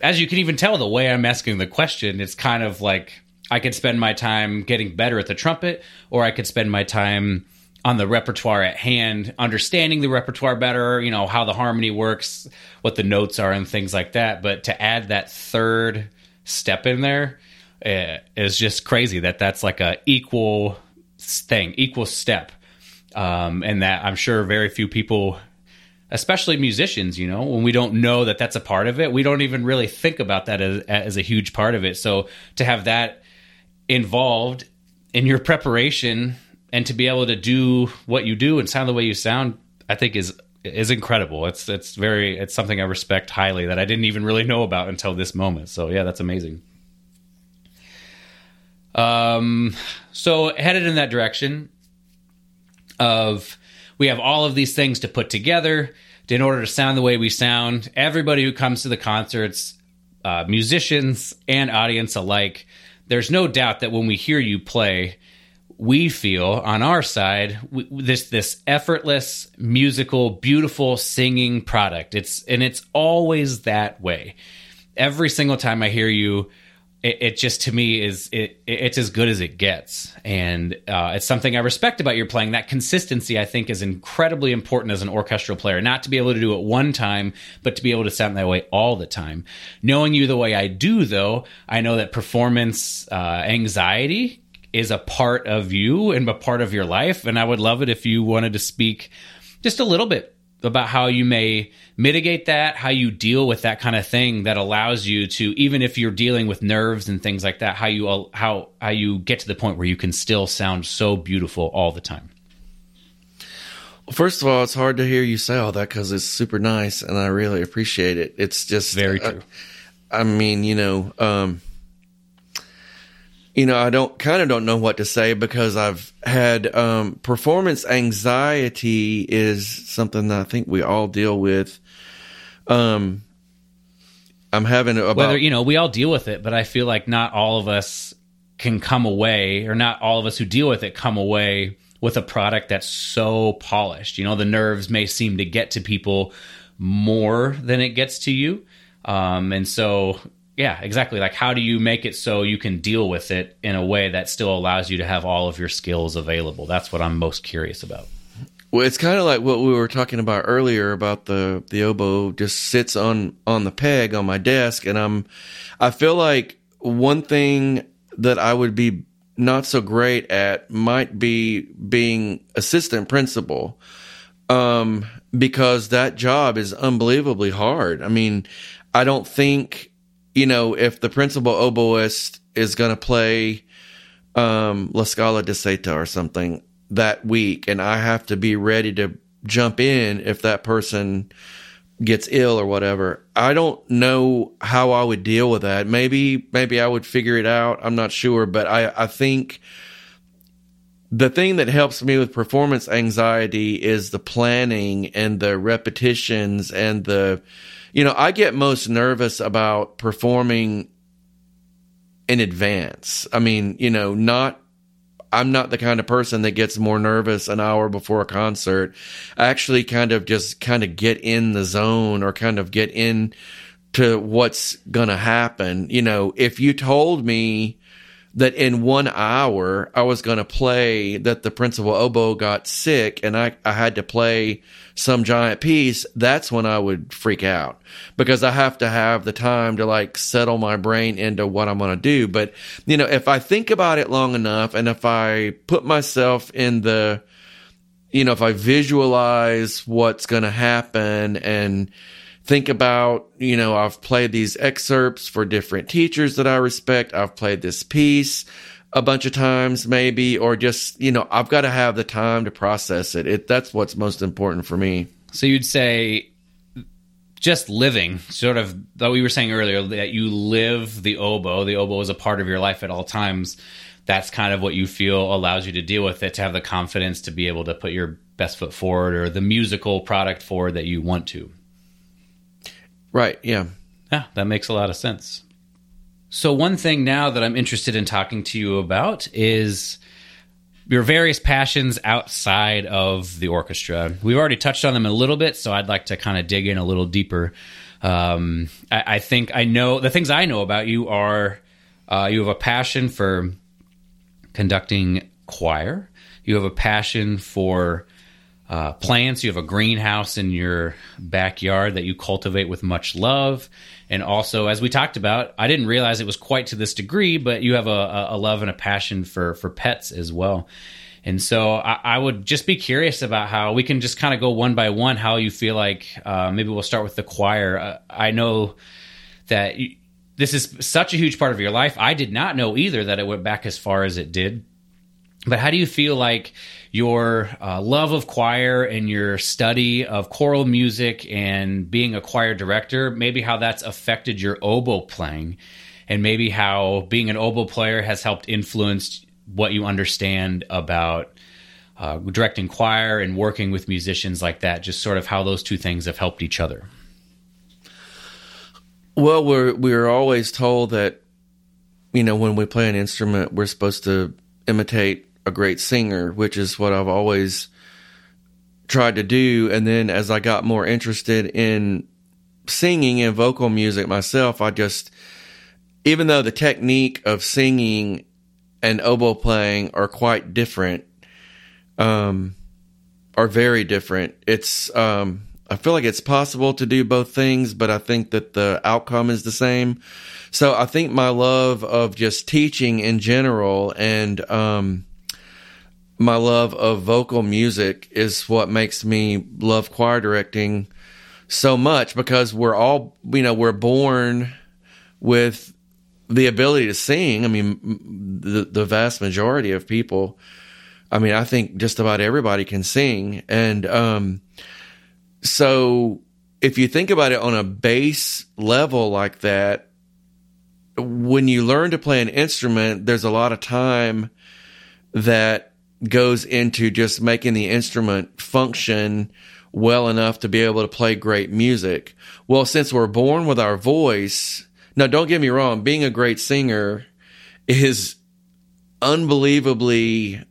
as you can even tell the way I'm asking the question, it's kind of like I could spend my time getting better at the trumpet, or I could spend my time on the repertoire at hand, understanding the repertoire better, you know, how the harmony works, what the notes are, and things like that. But to add that third step in there eh, is just crazy that that's like a equal thing, equal step. Um, and that I'm sure very few people especially musicians, you know, when we don't know that that's a part of it, we don't even really think about that as, as a huge part of it. So to have that involved in your preparation and to be able to do what you do and sound the way you sound, I think is is incredible. It's it's very it's something I respect highly that I didn't even really know about until this moment. So yeah, that's amazing. Um, so headed in that direction of we have all of these things to put together in order to sound the way we sound. Everybody who comes to the concerts, uh, musicians and audience alike, there's no doubt that when we hear you play, we feel on our side w- this this effortless, musical, beautiful singing product. It's and it's always that way. Every single time I hear you, it, it just to me is it, it's as good as it gets. And uh, it's something i respect about your playing. That consistency i think is incredibly important as an orchestral player. Not to be able to do it one time but to be able to sound that way all the time. Knowing you the way i do though i know that performance uh, anxiety is a part of you and a part of your life. And i would love it if you wanted to speak just a little bit about how you may mitigate that, how you deal with that kind of thing that allows you to, even if you're dealing with nerves and things like that, how you how how you get to the point where you can still sound so beautiful all the time. First of all, it's hard to hear you say all that because it's super nice, and I really appreciate it. It's just Very uh, true. I mean, you know, um, you know, I don't kind of don't know what to say because I've had um, performance anxiety is something that I think we all deal with. Um, I'm having about Whether you know, we all deal with it, but I feel like not all of us can come away, or not all of us who deal with it come away with a product that's so polished. You know, the nerves may seem to get to people more than it gets to you, um, and so yeah, exactly. Like, how do you make it so you can deal with it in a way that still allows you to have all of your skills available? That's what I'm most curious about. Well, it's kind of like what we were talking about earlier about the the oboe just sits on on the peg on my desk, and I'm I feel like one thing that I would be not so great at might be being assistant principal, um, because that job is unbelievably hard. I mean, I don't think you know if the principal oboist is going to play um, La Scala di Seta or something that week, and I have to be ready to jump in if that person gets ill or whatever. I don't know how I would deal with that. Maybe maybe I would figure it out. I'm not sure, but I I think the thing that helps me with performance anxiety is the planning and the repetitions and the you know, I get most nervous about performing in advance. I mean, you know, not I'm not the kind of person that gets more nervous an hour before a concert. I actually kind of just kind of get in the zone or kind of get in to what's going to happen. You know, if you told me that in one hour I was going to play that the principal oboe got sick and I, I had to play some giant piece, that's when I would freak out because I have to have the time to like settle my brain into what I'm going to do. But, you know, if I think about it long enough and if I put myself in the, you know, if I visualize what's going to happen and think about, you know, I've played these excerpts for different teachers that I respect. I've played this piece a bunch of times maybe, or just, you know, I've got to have the time to process it. it that's what's most important for me. So you'd say just living, sort of, though we were saying earlier that you live the oboe, the oboe is a part of your life at all times. That's kind of what you feel allows you to deal with it, to have the confidence to be able to put your best foot forward or the musical product forward that you want to. Right. Yeah. Yeah, that makes a lot of sense. So, one thing now that I'm interested in talking to you about is your various passions outside of the orchestra. We've already touched on them a little bit, so I'd like to kind of dig in a little deeper. Um, I, I, think I know the things I know about you are uh, you have a passion for conducting choir, you have a passion for uh, plants. You have a greenhouse in your backyard that you cultivate with much love. And also, as we talked about, I didn't realize it was quite to this degree, but you have a, a love and a passion for for pets as well. And so, I, I would just be curious about how we can just kind of go one by one. How you feel like uh, maybe we'll start with the choir. Uh, I know that you, this is such a huge part of your life. I did not know either that it went back as far as it did. But how do you feel like your uh, love of choir and your study of choral music and being a choir director, maybe how that's affected your oboe playing, and maybe how being an oboe player has helped influence what you understand about uh, directing choir and working with musicians like that, just sort of how those two things have helped each other. Well, we're we're always told that you know when we play an instrument, we're supposed to imitate a great singer, which is what I've always tried to do. And then as I got more interested in singing and vocal music myself, I just, even though the technique of singing and oboe playing are quite different, um, are very different. It's, um, I feel like it's possible to do both things, but I think that the outcome is the same. So I think my love of just teaching in general and, um, my love of vocal music is what makes me love choir directing so much because we're all, you know, we're born with the ability to sing. I mean, the, the vast majority of people, I mean, I think just about everybody can sing. And, um, so if you think about it on a base level like that, when you learn to play an instrument, there's a lot of time that goes into just making the instrument function well enough to be able to play great music. Well, since we're born with our voice, now don't get me wrong, being a great singer is unbelievably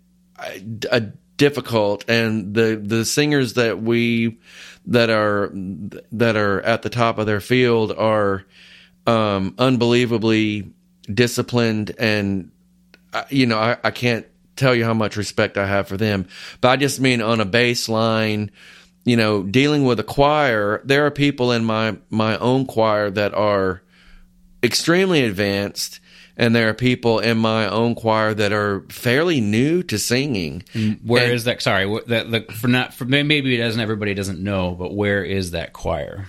uh, difficult and the the singers that we that are that are at the top of their field are um, unbelievably disciplined and uh, you know I, I can't tell you how much respect I have for them. But I just mean on a baseline, you know, dealing with a choir, there are people in my my own choir that are extremely advanced and there are people in my own choir that are fairly new to singing. Mm, where and, is that? Sorry, that the for not for maybe it doesn't everybody doesn't know, but where is that choir?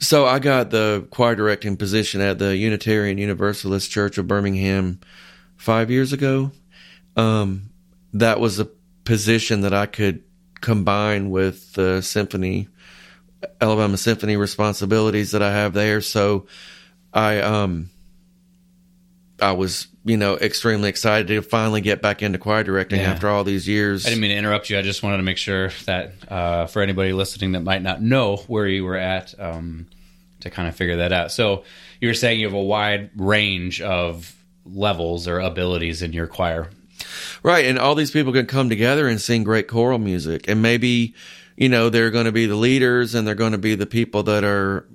So I got the choir directing position at the Unitarian Universalist Church of Birmingham five years ago, um, that was a position that I could combine with the symphony, Alabama Symphony responsibilities that I have there. So I, um, I was, you know, extremely excited to finally get back into choir directing yeah. after all these years. I didn't mean to interrupt you. I just wanted to make sure that uh, for anybody listening that might not know where you were at, um, to kind of figure that out. So you were saying you have a wide range of levels or abilities in your choir Right. And all these people can come together and sing great choral music. And maybe, you know, they're going to be the leaders and they're going to be the people that are,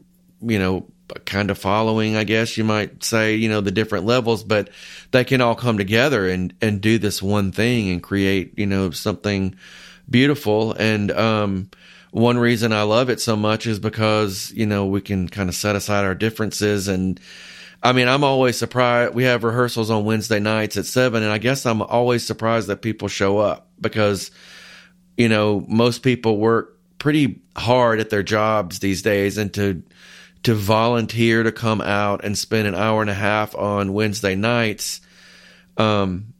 you know, kind of following, I guess you might say, you know, the different levels, but they can all come together and, and do this one thing and create, you know, something beautiful. And, um, one reason I love it so much is because, you know, we can kind of set aside our differences and, I mean, I'm always surprised. We have rehearsals on Wednesday nights at seven, and I guess I'm always surprised that people show up because, you know, most people work pretty hard at their jobs these days and to to volunteer to come out and spend an hour and a half on Wednesday nights um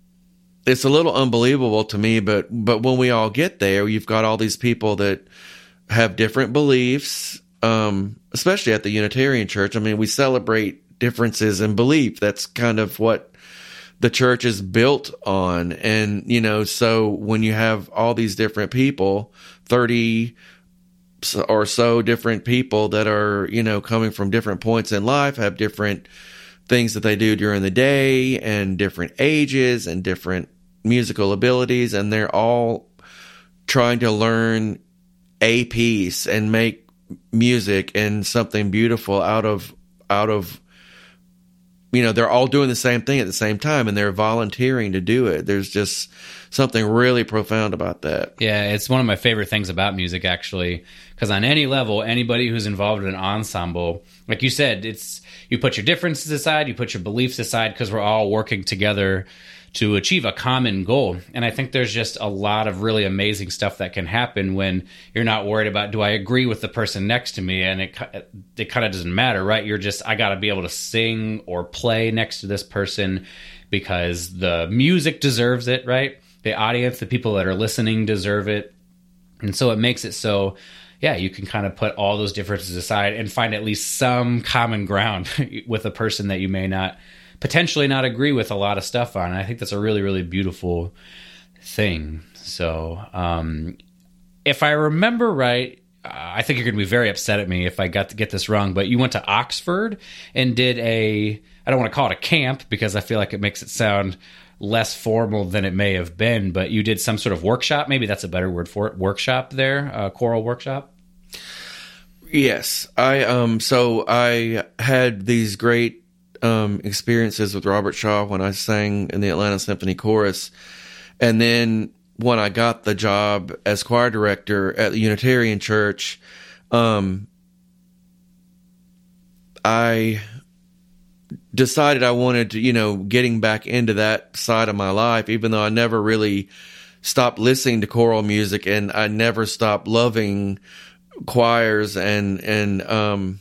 it's a little unbelievable to me but but when we all get there you've got all these people that have different beliefs um especially at the Unitarian church I mean we celebrate differences in belief that's kind of what the church is built on. And, you know, so when you have all these different people, 30 or so different people that are, you know, coming from different points in life, have different things that they do during the day and different ages and different musical abilities. And they're all trying to learn a piece and make music and something beautiful out of, out of you know they're all doing the same thing at the same time and they're volunteering to do it. There's just something really profound about that. Yeah it's one of my favorite things about music actually because on any level anybody who's involved in an ensemble like you said it's you put your differences aside you put your beliefs aside because we're all working together to achieve a common goal. And I think there's just a lot of really amazing stuff that can happen when you're not worried about do I agree with the person next to me and it it kind of doesn't matter, right? You're just I got to be able to sing or play next to this person because the music deserves it, right? The audience, the people that are listening deserve it. And so it makes it so yeah, you can kind of put all those differences aside and find at least some common ground [laughs] with a person that you may not potentially not agree with a lot of stuff on. And I think that's a really, really beautiful thing. So, um, if I remember right, I think you're going to be very upset at me if I got to get this wrong, but you went to Oxford and did a, I don't want to call it a camp because I feel like it makes it sound less formal than it may have been, but you did some sort of workshop. Maybe that's a better word for it. Workshop there, uh, choral workshop. Yes, I um. So I had these great um, experiences with Robert Shaw when I sang in the Atlanta Symphony Chorus. And then when I got the job as choir director at the Unitarian Church, um, I decided I wanted to, you know, getting back into that side of my life, even though I never really stopped listening to choral music and I never stopped loving choirs and, and, um,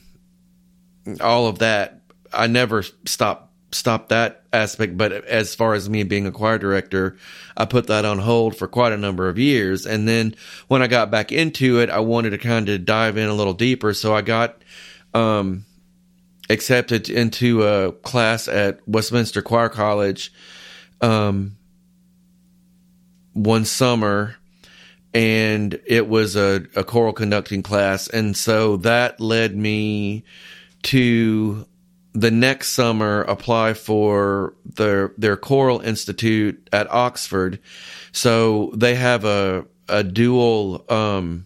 all of that. I never stopped stop that aspect. But as far as me being a choir director, I put that on hold for quite a number of years. And then when I got back into it, I wanted to kind of dive in a little deeper. So I got um, accepted into a class at Westminster Choir College um, one summer. And it was a, a choral conducting class. And so that led me to the next summer apply for their their choral institute at Oxford. So they have a a dual um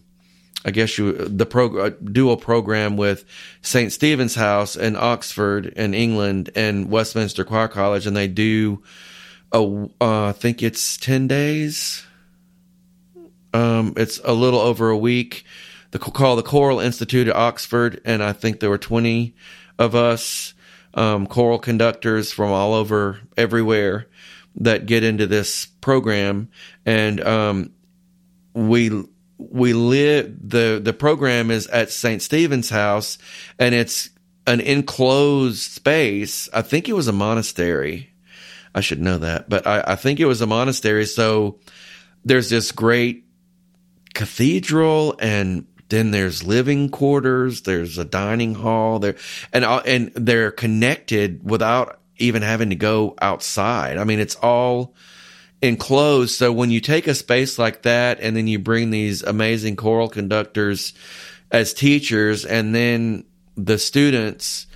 I guess you the pro, dual program with St. Stephen's House in Oxford in England and Westminster Choir College and they do a uh, I think it's 10 days. Um it's a little over a week. The call the Choral Institute at Oxford and I think there were 20 of us um, choral conductors from all over everywhere that get into this program, and um, we we live the the program is at St. Stephen's House, and it's an enclosed space. I think it was a monastery. I should know that, but I, I think it was a monastery. So there's this great cathedral and then there's living quarters, there's a dining hall there, and and they're connected without even having to go outside. I mean, it's all enclosed. So when you take a space like that and then you bring these amazing choral conductors as teachers, and then the students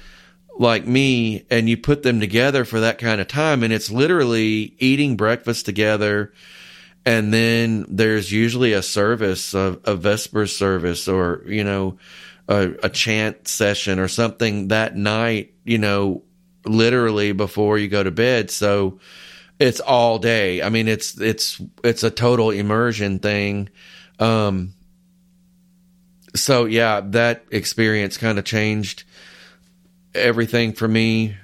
like me, and you put them together for that kind of time, and it's literally eating breakfast together and then there's usually a service, a, a Vesper service, or you know, a, a chant session or something that night. You know, literally before you go to bed. So it's all day. I mean, it's it's it's a total immersion thing. Um, so yeah, that experience kind of changed everything for me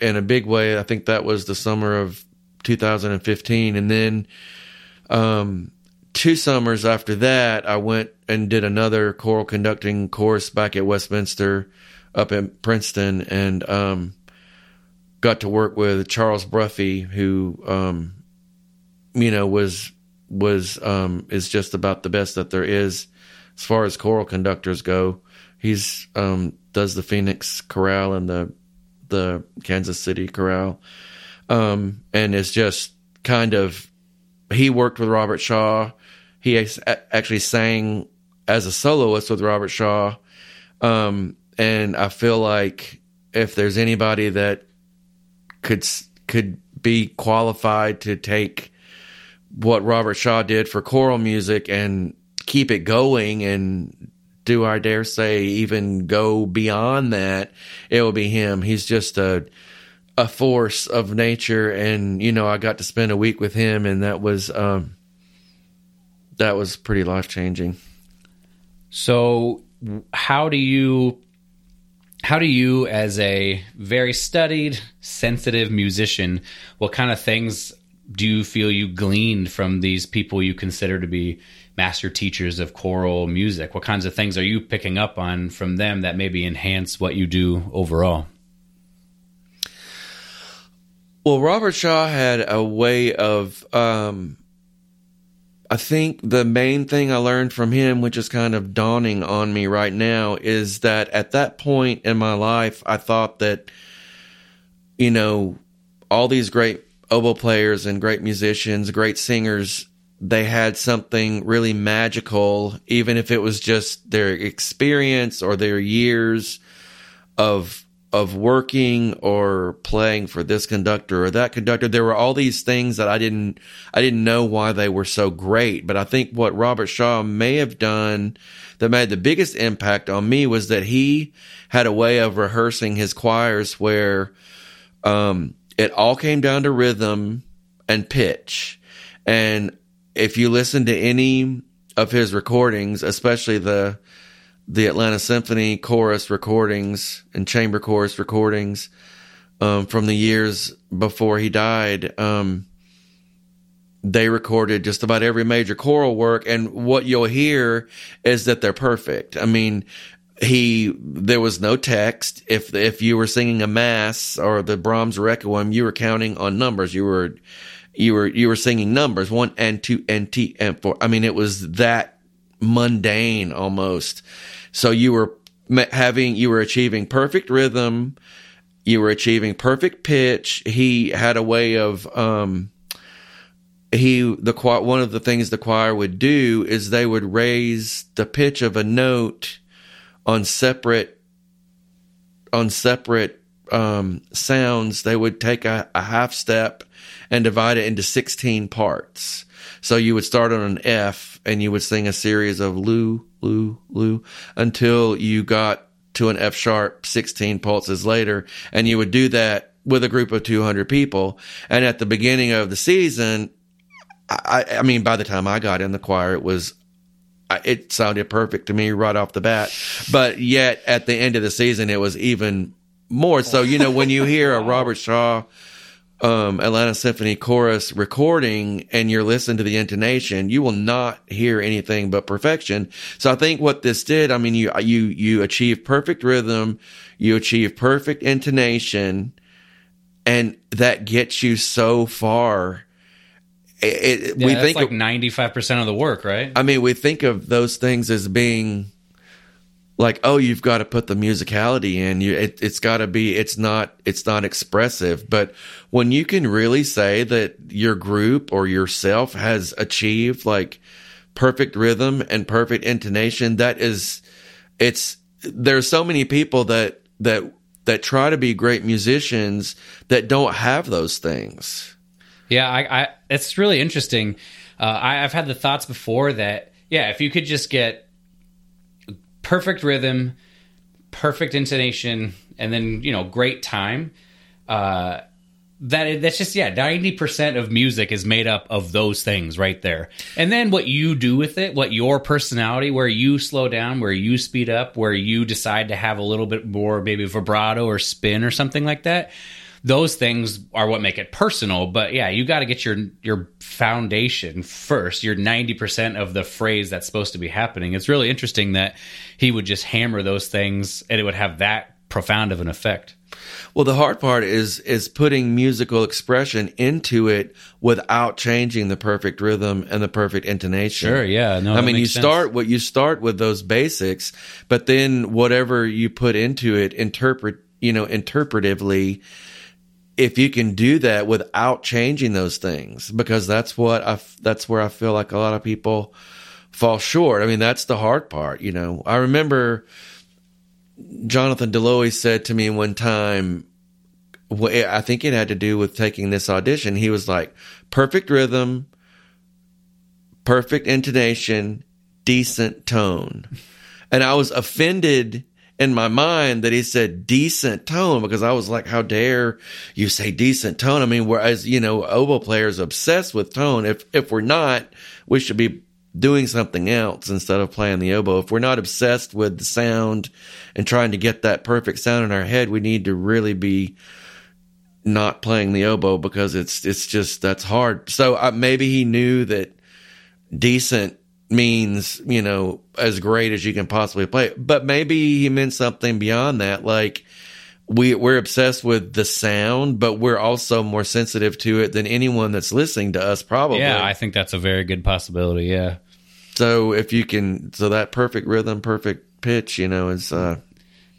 in a big way. I think that was the summer of 2015, and then um, two summers after that, I went and did another choral conducting course back at Westminster up in Princeton and um, got to work with Charles Bruffy, who, um, you know, was was um, is just about the best that there is as far as choral conductors go. He's um, does the Phoenix Chorale and the the Kansas City Chorale, um, and is just kind of he worked with Robert Shaw. He actually sang as a soloist with Robert Shaw, um, and I feel like if there's anybody that could could be qualified to take what Robert Shaw did for choral music and keep it going and do I dare say even go beyond that, it will be him. He's just a a force of nature. And you know, I got to spend a week with him and that was um that was pretty life changing. So how do you how do you as a very studied sensitive musician what kind of things do you feel you gleaned from these people you consider to be master teachers of choral music? What kinds of things are you picking up on from them that maybe enhance what you do overall well robert shaw had a way of um, I think the main thing I learned from him, which is kind of dawning on me right now, is that at that point in my life, I thought that, you know, all these great oboe players and great musicians, great singers, they had something really magical, even if it was just their experience or their years of of working or playing for this conductor or that conductor. There were all these things that I didn't, I didn't know why they were so great. But I think what Robert Shaw may have done that made the biggest impact on me was that he had a way of rehearsing his choirs where, um, it all came down to rhythm and pitch. And if you listen to any of his recordings, especially the, the Atlanta Symphony chorus recordings and chamber chorus recordings um, from the years before he died. Um, they recorded just about every major choral work, and what you'll hear is that they're perfect. I mean, he there was no text. If if you were singing a mass or the Brahms Requiem, you were counting on numbers. You were you were you were singing numbers one and two and t and four. I mean, it was that mundane almost. So you were having, you were achieving perfect rhythm. You were achieving perfect pitch. He had a way of, um, he, the choir, one of the things the choir would do is they would raise the pitch of a note on separate, on separate, um, sounds. They would take a, a half step and divide it into 16 parts. So you would start on an F and you would sing a series of Lou, Lou, Lou until you got to an F sharp 16 pulses later. And you would do that with a group of 200 people. And at the beginning of the season, I, I mean, by the time I got in the choir, it was it sounded perfect to me right off the bat. But yet at the end of the season, it was even more. So, you know, when you hear a Robert Shaw um, Atlanta Symphony chorus recording and you're listening to the intonation, you will not hear anything but perfection. So I think what this did, I mean, you, you, you achieve perfect rhythm, you achieve perfect intonation, and that gets you so far. It, yeah, we think like ninety five percent of the work, right? I mean, we think of those things as being like oh you've got to put the musicality in. You it, it's got to be it's not it's not expressive. But when you can really say that your group or yourself has achieved like perfect rhythm and perfect intonation that is it's there's so many people that that that try to be great musicians that don't have those things. Yeah i, I it's really interesting. Uh, I, i've had the thoughts before that yeah if you could just get perfect rhythm, perfect intonation, and then you know great time. Uh, that that's just yeah, ninety percent of music is made up of those things right there. And then what you do with it, what your personality, where you slow down, where you speed up, where you decide to have a little bit more maybe vibrato or spin or something like that. Those things are what make it personal. But yeah, you got to get your your foundation first. You're ninety percent of the phrase that's supposed to be happening. It's really interesting that he would just hammer those things, and it would have that profound of an effect. Well, the hard part is is putting musical expression into it without changing the perfect rhythm and the perfect intonation. Sure, yeah. No, I mean, you sense. start what you start with those basics, but then whatever you put into it, interpret, you know, interpretively. If you can do that without changing those things, because that's what I, that's where I feel like a lot of people fall short. I mean, that's the hard part. You know, I remember Jonathan Deloy said to me one time, I think it had to do with taking this audition. He was like, perfect rhythm, perfect intonation, decent tone. And I was offended in my mind that he said decent tone because I was like, how dare you say decent tone? I mean, whereas, you know, oboe players obsessed with tone. If, if we're not, we should be doing something else instead of playing the oboe. If we're not obsessed with the sound and trying to get that perfect sound in our head, we need to really be not playing the oboe because it's it's just that's hard. So uh, maybe he knew that decent means you know as great as you can possibly play, but maybe he meant something beyond that, like. We, we're obsessed with the sound, but we're also more sensitive to it than anyone that's listening to us, probably. Yeah, I think that's a very good possibility. Yeah. So if you can, so that perfect rhythm, perfect pitch, you know, is uh,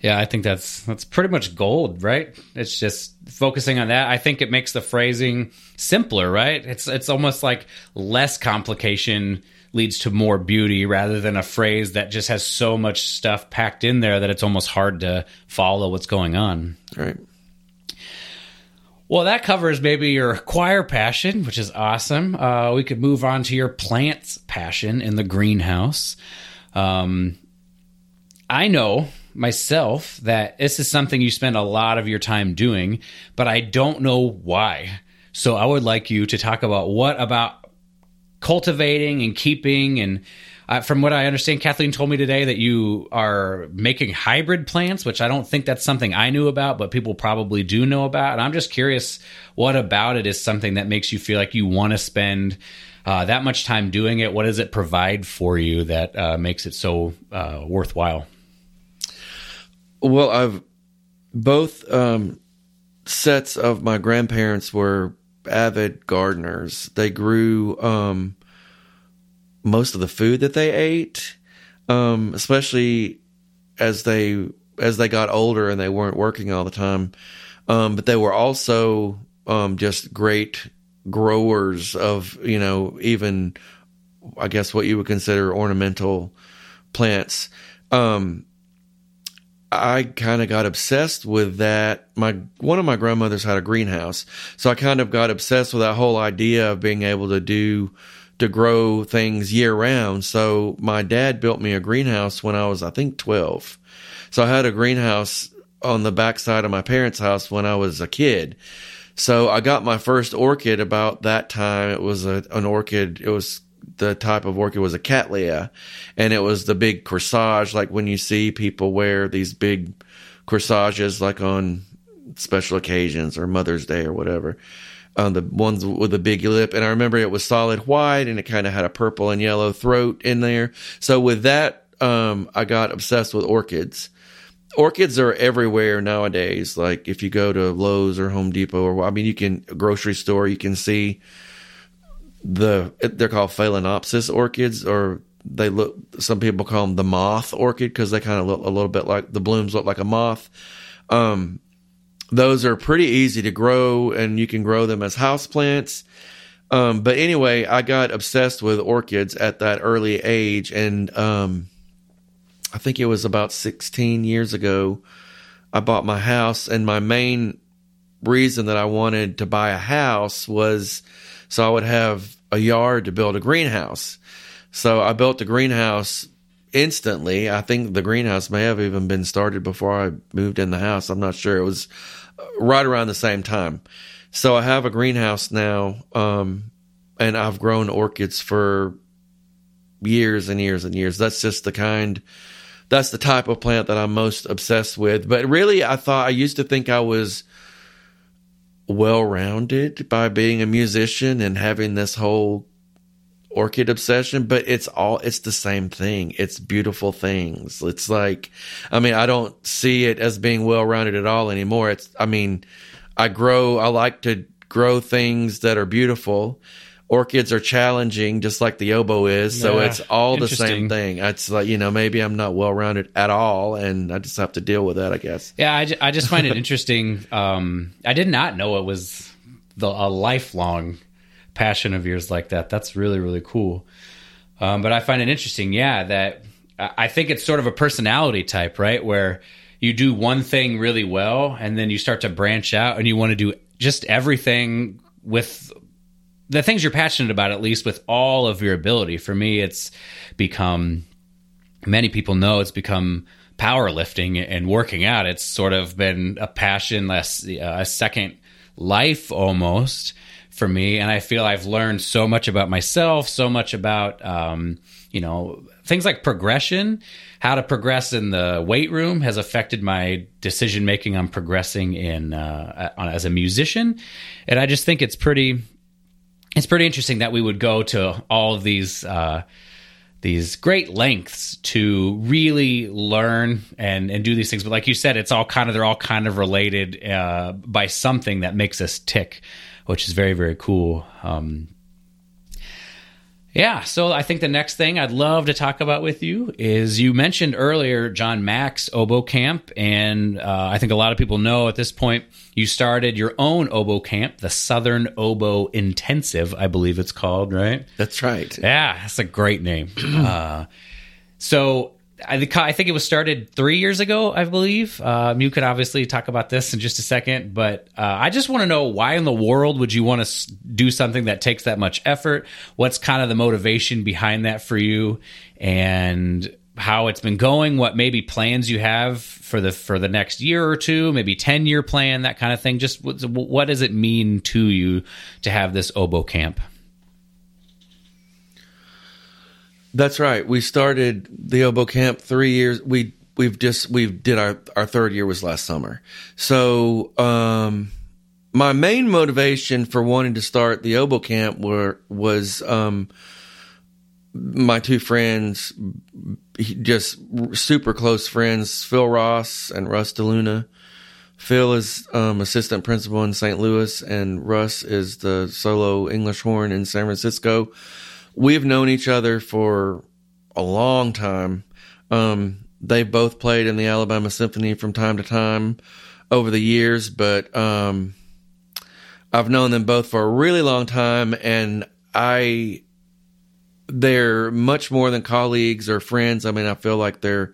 Yeah, I think that's that's pretty much gold, right? It's just focusing on that. I think it makes the phrasing simpler, right? It's it's almost like less complication leads to more beauty rather than a phrase that just has so much stuff packed in there that it's almost hard to follow what's going on. right. Well, that covers maybe your choir passion, which is awesome. Uh, we could move on to your plants passion in the greenhouse. Um, I know myself that this is something you spend a lot of your time doing, but I don't know why. So I would like you to talk about what about cultivating and keeping and uh, from what I understand, Kathleen told me today that you are making hybrid plants, which I don't think that's something I knew about, but people probably do know about. And I'm just curious, what about it is something that makes you feel like you want to spend uh, that much time doing it? What does it provide for you that uh, makes it so uh, worthwhile? Well, I've both um, sets of my grandparents were avid gardeners. They grew um, most of the food that they ate, um, especially as they as they got older and they weren't working all the time. Um, but they were also um, just great growers of you know even I guess what you would consider ornamental plants. Um, I kind of got obsessed with that. My one of my grandmothers had a greenhouse, so I kind of got obsessed with that whole idea of being able to do to grow things year round. So my dad built me a greenhouse when I was I think 12. So I had a greenhouse on the backside of my parents' house when I was a kid. So I got my first orchid about that time. It was a, an orchid. It was the type of orchid was a cattleya, and it was the big corsage, like when you see people wear these big corsages, like on special occasions or Mother's Day or whatever. Um, the ones with the big lip, and I remember it was solid white, and it kind of had a purple and yellow throat in there. So with that, um, I got obsessed with orchids. Orchids are everywhere nowadays. Like if you go to Lowe's or Home Depot, or I mean, you can grocery store, you can see the they're called phalaenopsis orchids or they look some people call them the moth orchid because they kind of look a little bit like the blooms look like a moth. Um, those are pretty easy to grow and you can grow them as house plants. Um, but anyway i got obsessed with orchids at that early age and um, i think it was about 16 years ago i bought my house and my main reason that i wanted to buy a house was so I would have a yard to build a greenhouse. So I built the greenhouse instantly. I think the greenhouse may have even been started before I moved in the house. I'm not sure. It was right around the same time. So I have a greenhouse now, um, and I've grown orchids for years and years and years. That's just the kind, that's the type of plant that I'm most obsessed with. But really, I thought I used to think I was well rounded by being a musician and having this whole orchid obsession, but it's all, it's the same thing. It's beautiful things. It's like, I mean, I don't see it as being well rounded at all anymore. It's, I mean, I grow, I like to grow things that are beautiful. Orchids are challenging, just like the oboe is. So Yeah, it's all the same thing. It's like, you know, maybe I'm not well rounded at all and I just have to deal with that, I guess. Yeah, I, ju- I just find it [laughs] interesting. Um, I did not know it was the, a lifelong passion of yours like that. That's really, really cool. Um, but I find it interesting, yeah, that I I think it's sort of a personality type, right? Where you do one thing really well and then you start to branch out and you want to do just everything with the things you're passionate about, at least with all of your ability. For me, it's become many people know it's become powerlifting and working out. It's sort of been a passion, less a second life almost for me. And I feel I've learned so much about myself, so much about, um, you know, things like progression, how to progress in the weight room has affected my decision making on progressing in uh, as a musician. And I just think it's pretty, it's pretty interesting that we would go to all of these, uh, these great lengths to really learn and and do these things. But like you said it's all kind of they're all kind of related uh, by something that makes us tick which is very very cool. Um, yeah, so I think the next thing I'd love to talk about with you is you mentioned earlier John Mack's oboe camp, and uh, I think a lot of people know at this point you started your own oboe camp, the Southern Oboe Intensive, I believe it's called, right? That's right. Yeah, that's a great name. [clears throat] uh, so I I think it was started three years ago, I believe. Um, you could obviously talk about this in just a second, but uh, I just want to know why in the world would you want to do something that takes that much effort? What's kind of the motivation behind that for you, and how it's been going? What maybe plans you have for the for the next year or two, maybe ten year plan, that kind of thing. Just what, what does it mean to you to have this oboe camp? That's right. We started the oboe camp three years. We we've just we've did our our third year was last summer. So um, my main motivation for wanting to start the oboe camp were was um, my two friends, just super close friends, Phil Ross and Russ DeLuna. Phil is um, assistant principal in St. Louis, and Russ is the solo English horn in San Francisco we've known each other for a long time. Um, they both played in the Alabama Symphony from time to time over the years, but um, I've known them both for a really long time, and I they're much more than colleagues or friends. I mean, I feel like they're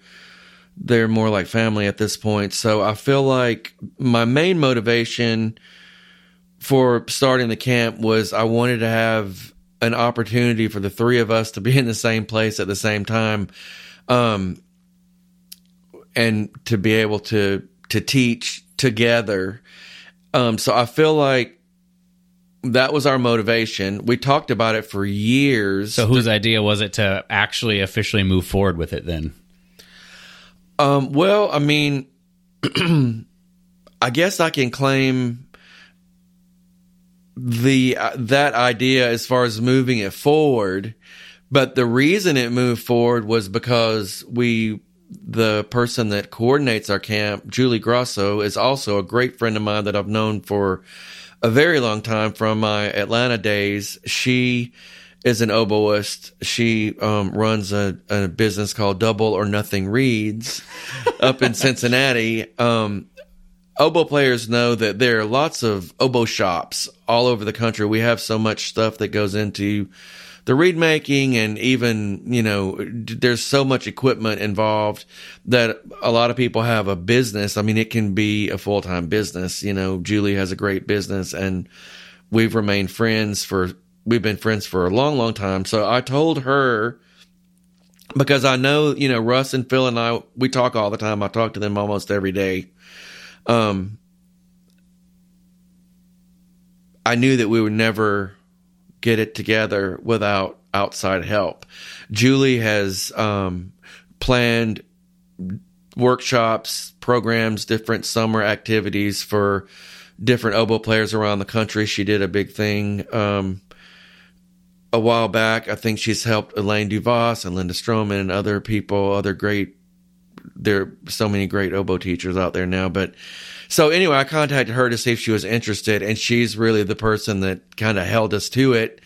they're more like family at this point. So I feel like my main motivation for starting the camp was I wanted to have an opportunity for the three of us to be in the same place at the same time um and to be able to to teach together. Um so i feel like that was our motivation. We talked about it for years. So whose idea was it to actually officially move forward with it then? um well i mean [clears throat] i guess i can claim the uh, that idea as far as moving it forward but the reason it moved forward was because we the person that coordinates our camp julie grosso is also a great friend of mine that i've known for a very long time from my atlanta days. She is an oboist. She um, runs a, a business called double or nothing reeds up in [laughs] cincinnati. Um, oboe players know that there are lots of oboe shops all over the country. We have so much stuff that goes into the reed making and even, you know, there's so much equipment involved that a lot of people have a business. I mean, it can be a full-time business. You know, Julie has a great business and we've remained friends for, we've been friends for a long, long time. So I told her, because I know, you know, Russ and Phil and I, we talk all the time. I talk to them almost every day. Um, I knew that we would never get it together without outside help. Julie has um, planned workshops, programs, different summer activities for different oboe players around the country. She did a big thing um, a while back. I think she's helped Elaine Douvas and Linda Strommen and other people, other great. There are so many great oboe teachers out there now, but so anyway, I contacted her to see if she was interested, and she's really the person that kind of held us to it.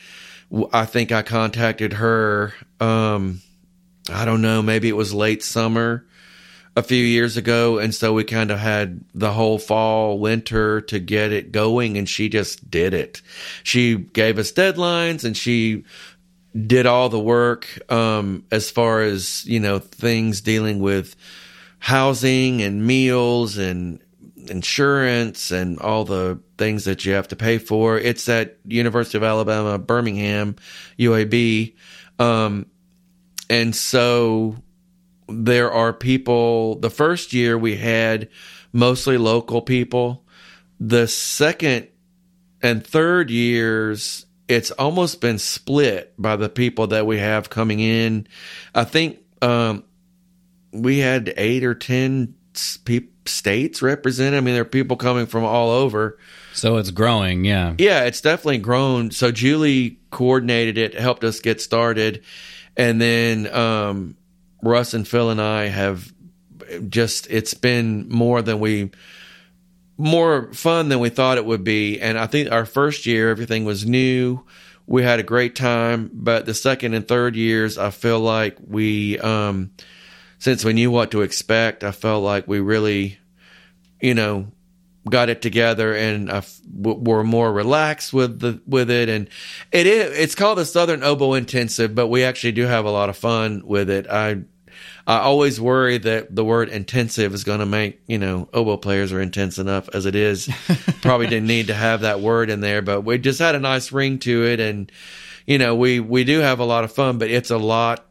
I think I contacted her. Um, I don't know, maybe it was late summer a few years ago, and so we kind of had the whole fall, winter to get it going, and she just did it. She gave us deadlines, and she did all the work um, as far as you know things dealing with housing and meals and insurance and all the things that you have to pay for. It's at University of Alabama, Birmingham, UAB. Um, and so there are people, the first year we had mostly local people. The second and third years, it's almost been split by the people that we have coming in. I think, um, we had eight or 10 people states represented. I mean, there are people coming from all over. So it's growing, yeah. Yeah, it's definitely grown. So Julie coordinated it, helped us get started. And then um, Russ and Phil and I have just, it's been more than we, more fun than we thought it would be. And I think our first year, everything was new. We had a great time. But the second and third years, I feel like we, um, since we knew what to expect, I felt like we really, you know, got it together and uh, were more relaxed with the with it. And it is it's called the Southern Oboe Intensive, but we actually do have a lot of fun with it. I I always worry that the word intensive is going to make you know oboe players are intense enough as it is. [laughs] Probably didn't need to have that word in there, but we just had a nice ring to it, and you know we we do have a lot of fun, but it's a lot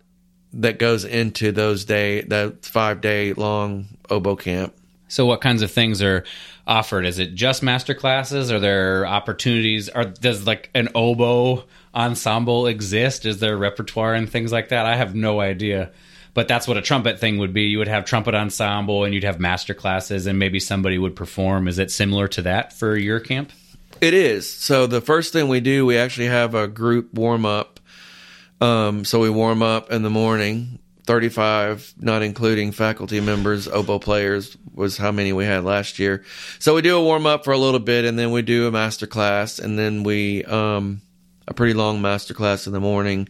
that goes into those day that five day long oboe camp. So, what kinds of things are offered? Is it just master classes? Are there opportunities? Are does like an oboe ensemble exist? Is there repertoire and things like that? I have no idea. But that's what a trumpet thing would be. You would have trumpet ensemble, and you'd have master classes, and maybe somebody would perform. Is it similar to that for your camp? It is. So the first thing we do, we actually have a group warm up um, so we warm up in the morning. 35, not including faculty members, oboe players was how many we had last year. So we do a warm up for a little bit and then we do a master class and then we, um, a pretty long master class in the morning.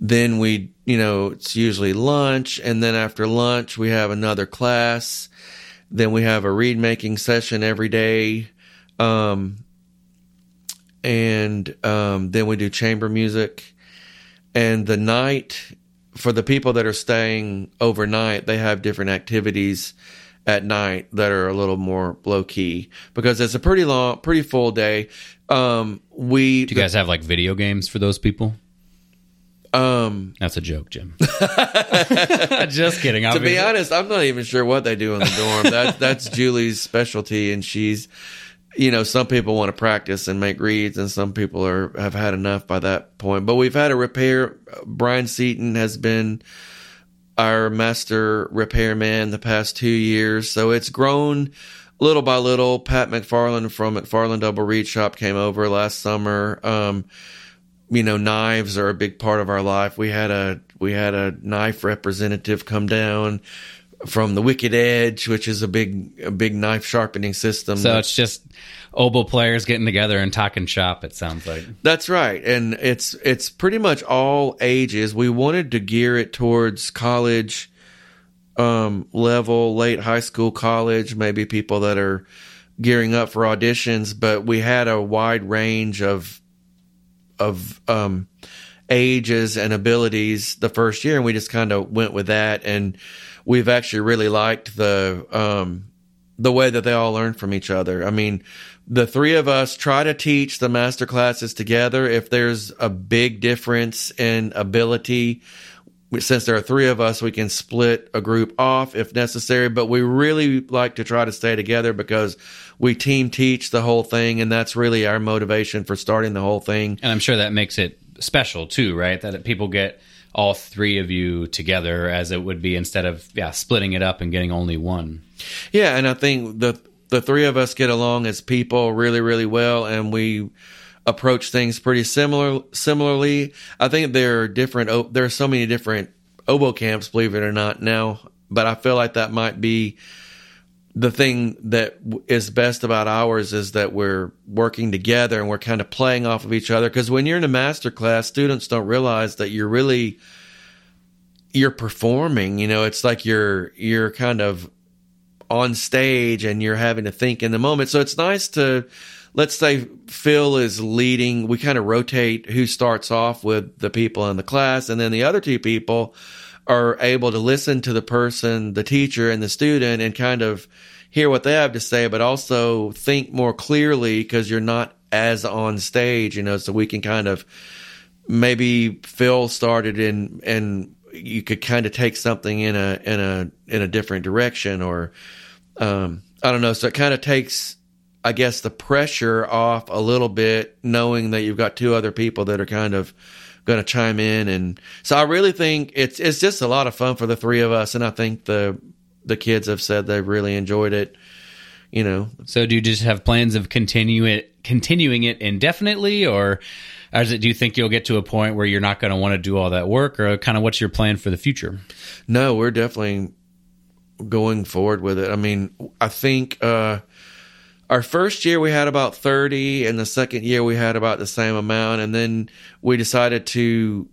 Then we, you know, it's usually lunch and then after lunch we have another class. Then we have a reed making session every day. Um, and, um, then we do chamber music and the night for the people that are staying overnight, they have different activities at night that are a little more low key because it's a pretty long, pretty full day. Um, we do you guys have like video games for those people? Um, that's a joke, Jim. [laughs] [laughs] Just kidding. to be honest, I'm not even sure what they do in the dorm. That, [laughs] that's Julie's specialty, and she's you know, some people want to practice and make reeds, and some people are have had enough by that point. But we've had a repair. Brian Seaton has been our master repairman the past two years, so it's grown little by little. Pat McFarland from McFarland Double Reed Shop came over last summer. Um, you know, knives are a big part of our life. We had a we had a knife representative come down from the Wicked Edge, which is a big a big knife sharpening system. So it's just oboe players getting together and talking shop. It sounds like that's right, and it's it's pretty much all ages. We wanted to gear it towards college um, level, late high school, college, maybe people that are gearing up for auditions. But we had a wide range of of um, ages and abilities the first year, and we just kind of went with that and we've actually really liked the um, the way that they all learn from each other. I mean, the three of us try to teach the master classes together. If there's a big difference in ability, since there are three of us, we can split a group off if necessary. But we really like to try to stay together because we team teach the whole thing, and that's really our motivation for starting the whole thing. And I'm sure that makes it special too, right? That people get all three of you together as it would be instead of yeah splitting it up and getting only one. Yeah, and I think the the three of us get along as people really, really well, and we approach things pretty similar similarly. I think there are different. There are so many different oboe camps, believe it or not, now. But I feel like that might be the thing that is best about ours is that we're working together and we're kind of playing off of each other. Because when you're in a master class, students don't realize that you're really you're performing. You know, it's like you're you're kind of on stage and you're having to think in the moment. So it's nice to let's say Phil is leading. We kind of rotate who starts off with the people in the class, and then the other two people are able to listen to the person, the teacher, and the student, and kind of hear what they have to say, but also think more clearly because you're not as on stage, you know. So we can kind of maybe Phil started in and you could kind of take something in a in a in a different direction or um, I don't know. So it kind of takes I guess the pressure off a little bit, knowing that you've got two other people that are kind of going to chime in, and so I really think it's it's just a lot of fun for the three of us, and I think the the kids have said they've really enjoyed it. You know. So do you just have plans of continue it, continuing it indefinitely, or as it, do you think you'll get to a point where you're not going to want to do all that work, or kind of what's your plan for the future? No, we're definitely going forward with it. I mean, I think. uh our first year we had about 30 and the second year we had about the same amount and then we decided to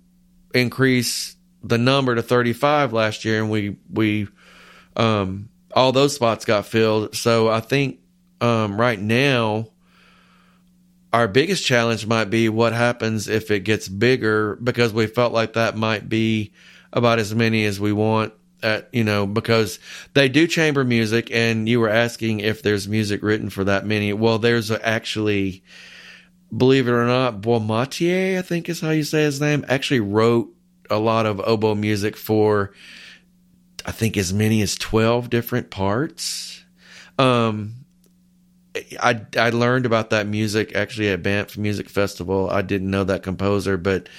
increase the number to 35 last year and we we um all those spots got filled. So i think um right now our biggest challenge might be what happens if it gets bigger because we felt like that might be about as many as we want at you know because they do chamber music and you were asking if there's music written for that many. Well there's actually believe it or not Boismatier I think is how you say his name actually wrote a lot of oboe music for I think as many as 12 different parts. Um I I learned about that music actually at Banff Music Festival. I didn't know that composer but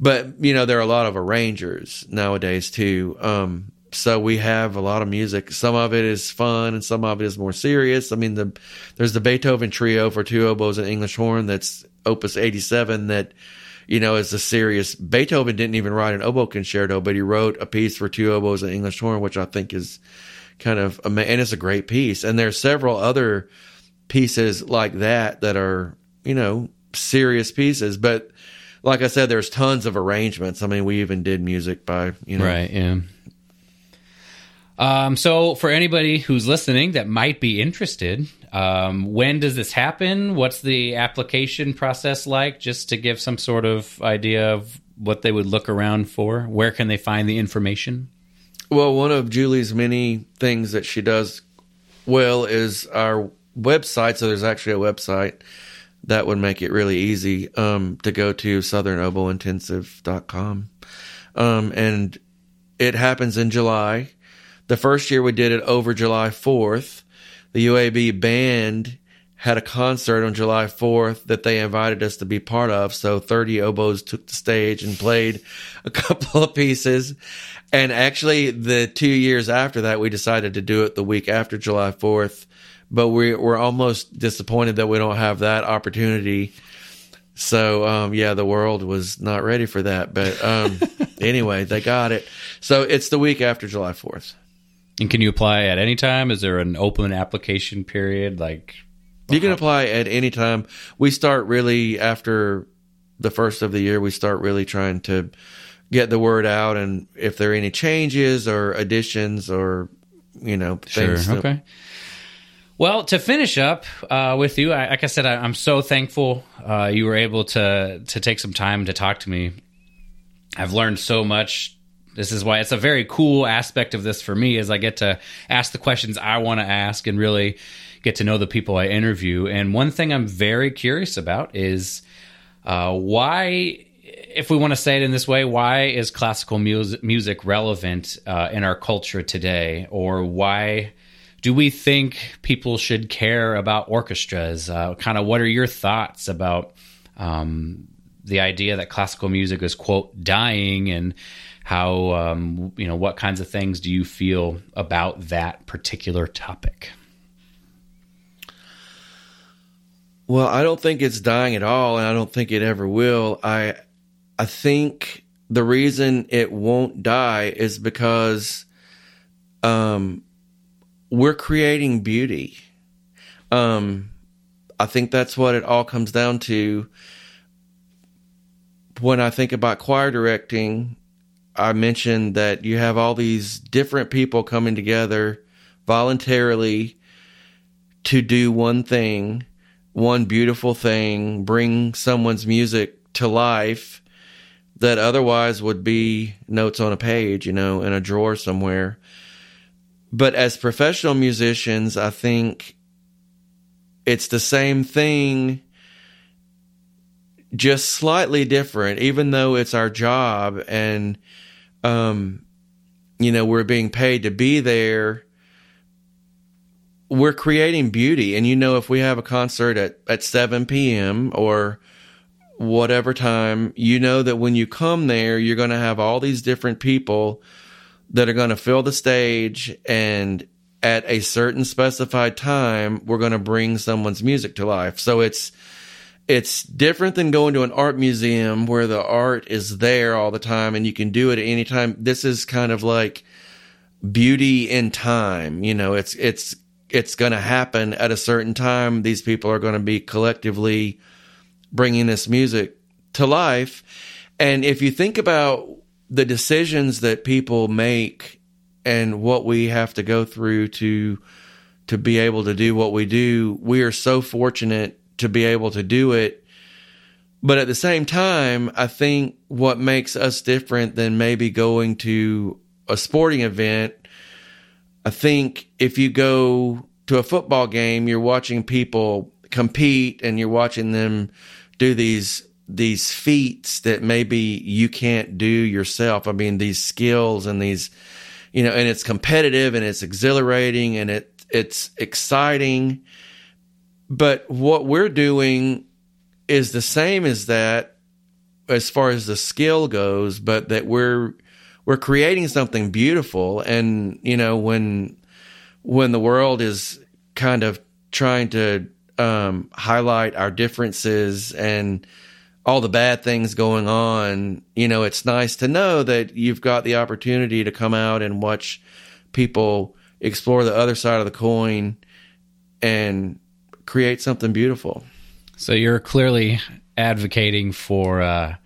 but you know there are a lot of arrangers nowadays too. Um so we have a lot of music. Some of it is fun and some of it is more serious. I mean, the there's the Beethoven trio for two oboes and English horn that's Opus 87 that you know is a serious. Beethoven didn't even write an oboe concerto, but he wrote a piece for two oboes and English horn, which I think is kind of and it's a great piece. And there's several other pieces like that that are you know serious pieces, but like I said, there's tons of arrangements. I mean, we even did music by you know right yeah um, so, for anybody who's listening that might be interested, um, when does this happen? What's the application process like? Just to give some sort of idea of what they would look around for. Where can they find the information? Well, one of Julie's many things that she does well is our website. So, there's actually a website that would make it really easy um, to go to southernobointensive.com. Um, and it happens in July the first year we did it over July 4th, the UAB band had a concert on July 4th that they invited us to be part of. So 30 oboes took the stage and played a [laughs] couple of pieces. And actually, the two years after that, we decided to do it the week after July 4th. But we, we're almost disappointed that we don't have that opportunity. So, um, yeah, the world was not ready for that. But um, [laughs] anyway, they got it. So it's the week after July 4th. And can you apply at any time? Is there an open application period? Like you can apply at any time. We start really after the first of the year. We start really trying to get the word out, and if there are any changes or additions or you know things. Sure. Okay. Well, to finish up uh, with you, I, like I said, I, am so thankful uh, you were able to to take some time to talk to me. I've learned so much this is why it's a very cool aspect of this for me is I get to ask the questions I want to ask and really get to know the people I interview. And one thing I'm very curious about is uh, why, if we want to say it in this way, why is classical music, music relevant uh, in our culture today? Or why do we think people should care about orchestras? Uh, kind of what are your thoughts about um, the idea that classical music is, quote, dying and how um, you know what kinds of things do you feel about that particular topic Well, I don't think it's dying at all, and I don't think it ever will. I I think the reason it won't die is because um we're creating beauty. Um I think that's what it all comes down to. When I think about choir directing, I mentioned that you have all these different people coming together voluntarily to do one thing, one beautiful thing, bring someone's music to life that otherwise would be notes on a page, you know, in a drawer somewhere. But as professional musicians, I think it's the same thing, just slightly different, even though it's our job and, um, you know, we're being paid to be there. We're creating beauty. And, you know, if we have a concert at, at 7 p.m. or whatever time, you know that when you come there, you're going to have all these different people that are going to fill the stage and at a certain specified time, we're going to bring someone's music to life. So it's, it's different than going to an art museum where the art is there all the time and you can do it at any time. This is kind of like beauty in time. You know, it's, it's, it's going to happen at a certain time. These people are going to be collectively bringing this music to life. And if you think about the decisions that people make and what we have to go through to to be able to do what we do, we are so fortunate to be able to do it. But at the same time, I think what makes us different than maybe going to a sporting event, I think if you go to a football game, you're watching people compete and you're watching them do these these feats that maybe you can't do yourself. I mean, these skills and these you know, and it's competitive and it's exhilarating and it it's exciting. But what we're doing is the same as that as far as the skill goes, but that we're we're creating something beautiful. And you know when when the world is kind of trying to um, highlight our differences and all the bad things going on, you know, it's nice to know that you've got the opportunity to come out and watch people explore the other side of the coin and create something beautiful. So you're clearly advocating for uh,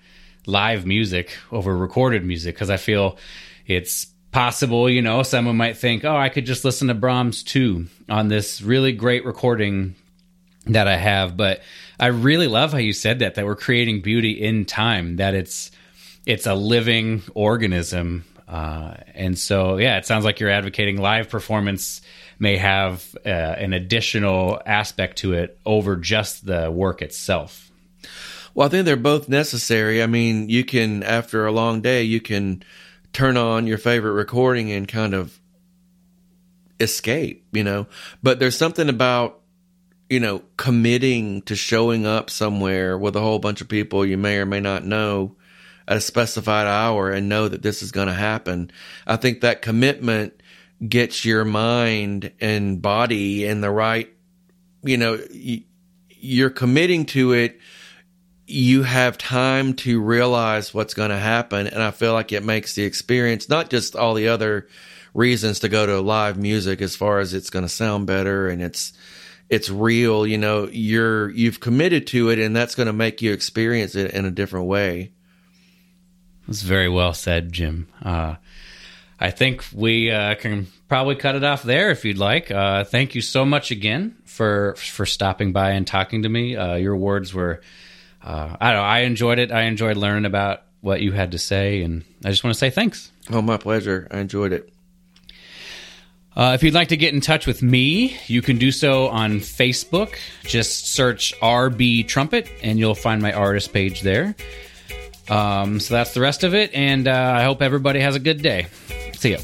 live music over recorded music because I feel it's possible, you know, someone might think, oh, I could just listen to Brahms 2 on this really great recording that I have, but I really love how you said that that we're creating beauty in time that it's it's a living organism uh, and so yeah it sounds like you're advocating live performance may have uh, an additional aspect to it over just the work itself. Well I think they're both necessary. I mean you can after a long day you can turn on your favorite recording and kind of escape you know? But there's something about you know, committing to showing up somewhere with a whole bunch of people you may or may not know a specified hour and know that this is going to happen. I think that commitment gets your mind and body in the right, you know, you're committing to it. You have time to realize what's going to happen. And I feel like it makes the experience, not just all the other reasons to go to live music as far as it's going to sound better and it's, it's real, you know, you're you've committed to it and that's going to make you experience it in a different way. That's very well said, Jim. Uh, I think we uh, can probably cut it off there if you'd like. Uh, thank you so much again for for stopping by and talking to me. Uh, your words were, uh, I don't know, I enjoyed it. I enjoyed learning about what you had to say, and I just want to say thanks. Oh, my pleasure. I enjoyed it. Uh, if you'd like to get in touch with me, you can do so on Facebook. Just search RB Trumpet and you'll find my artist page there. Um, so that's the rest of it, and uh, I hope everybody has a good day. See ya.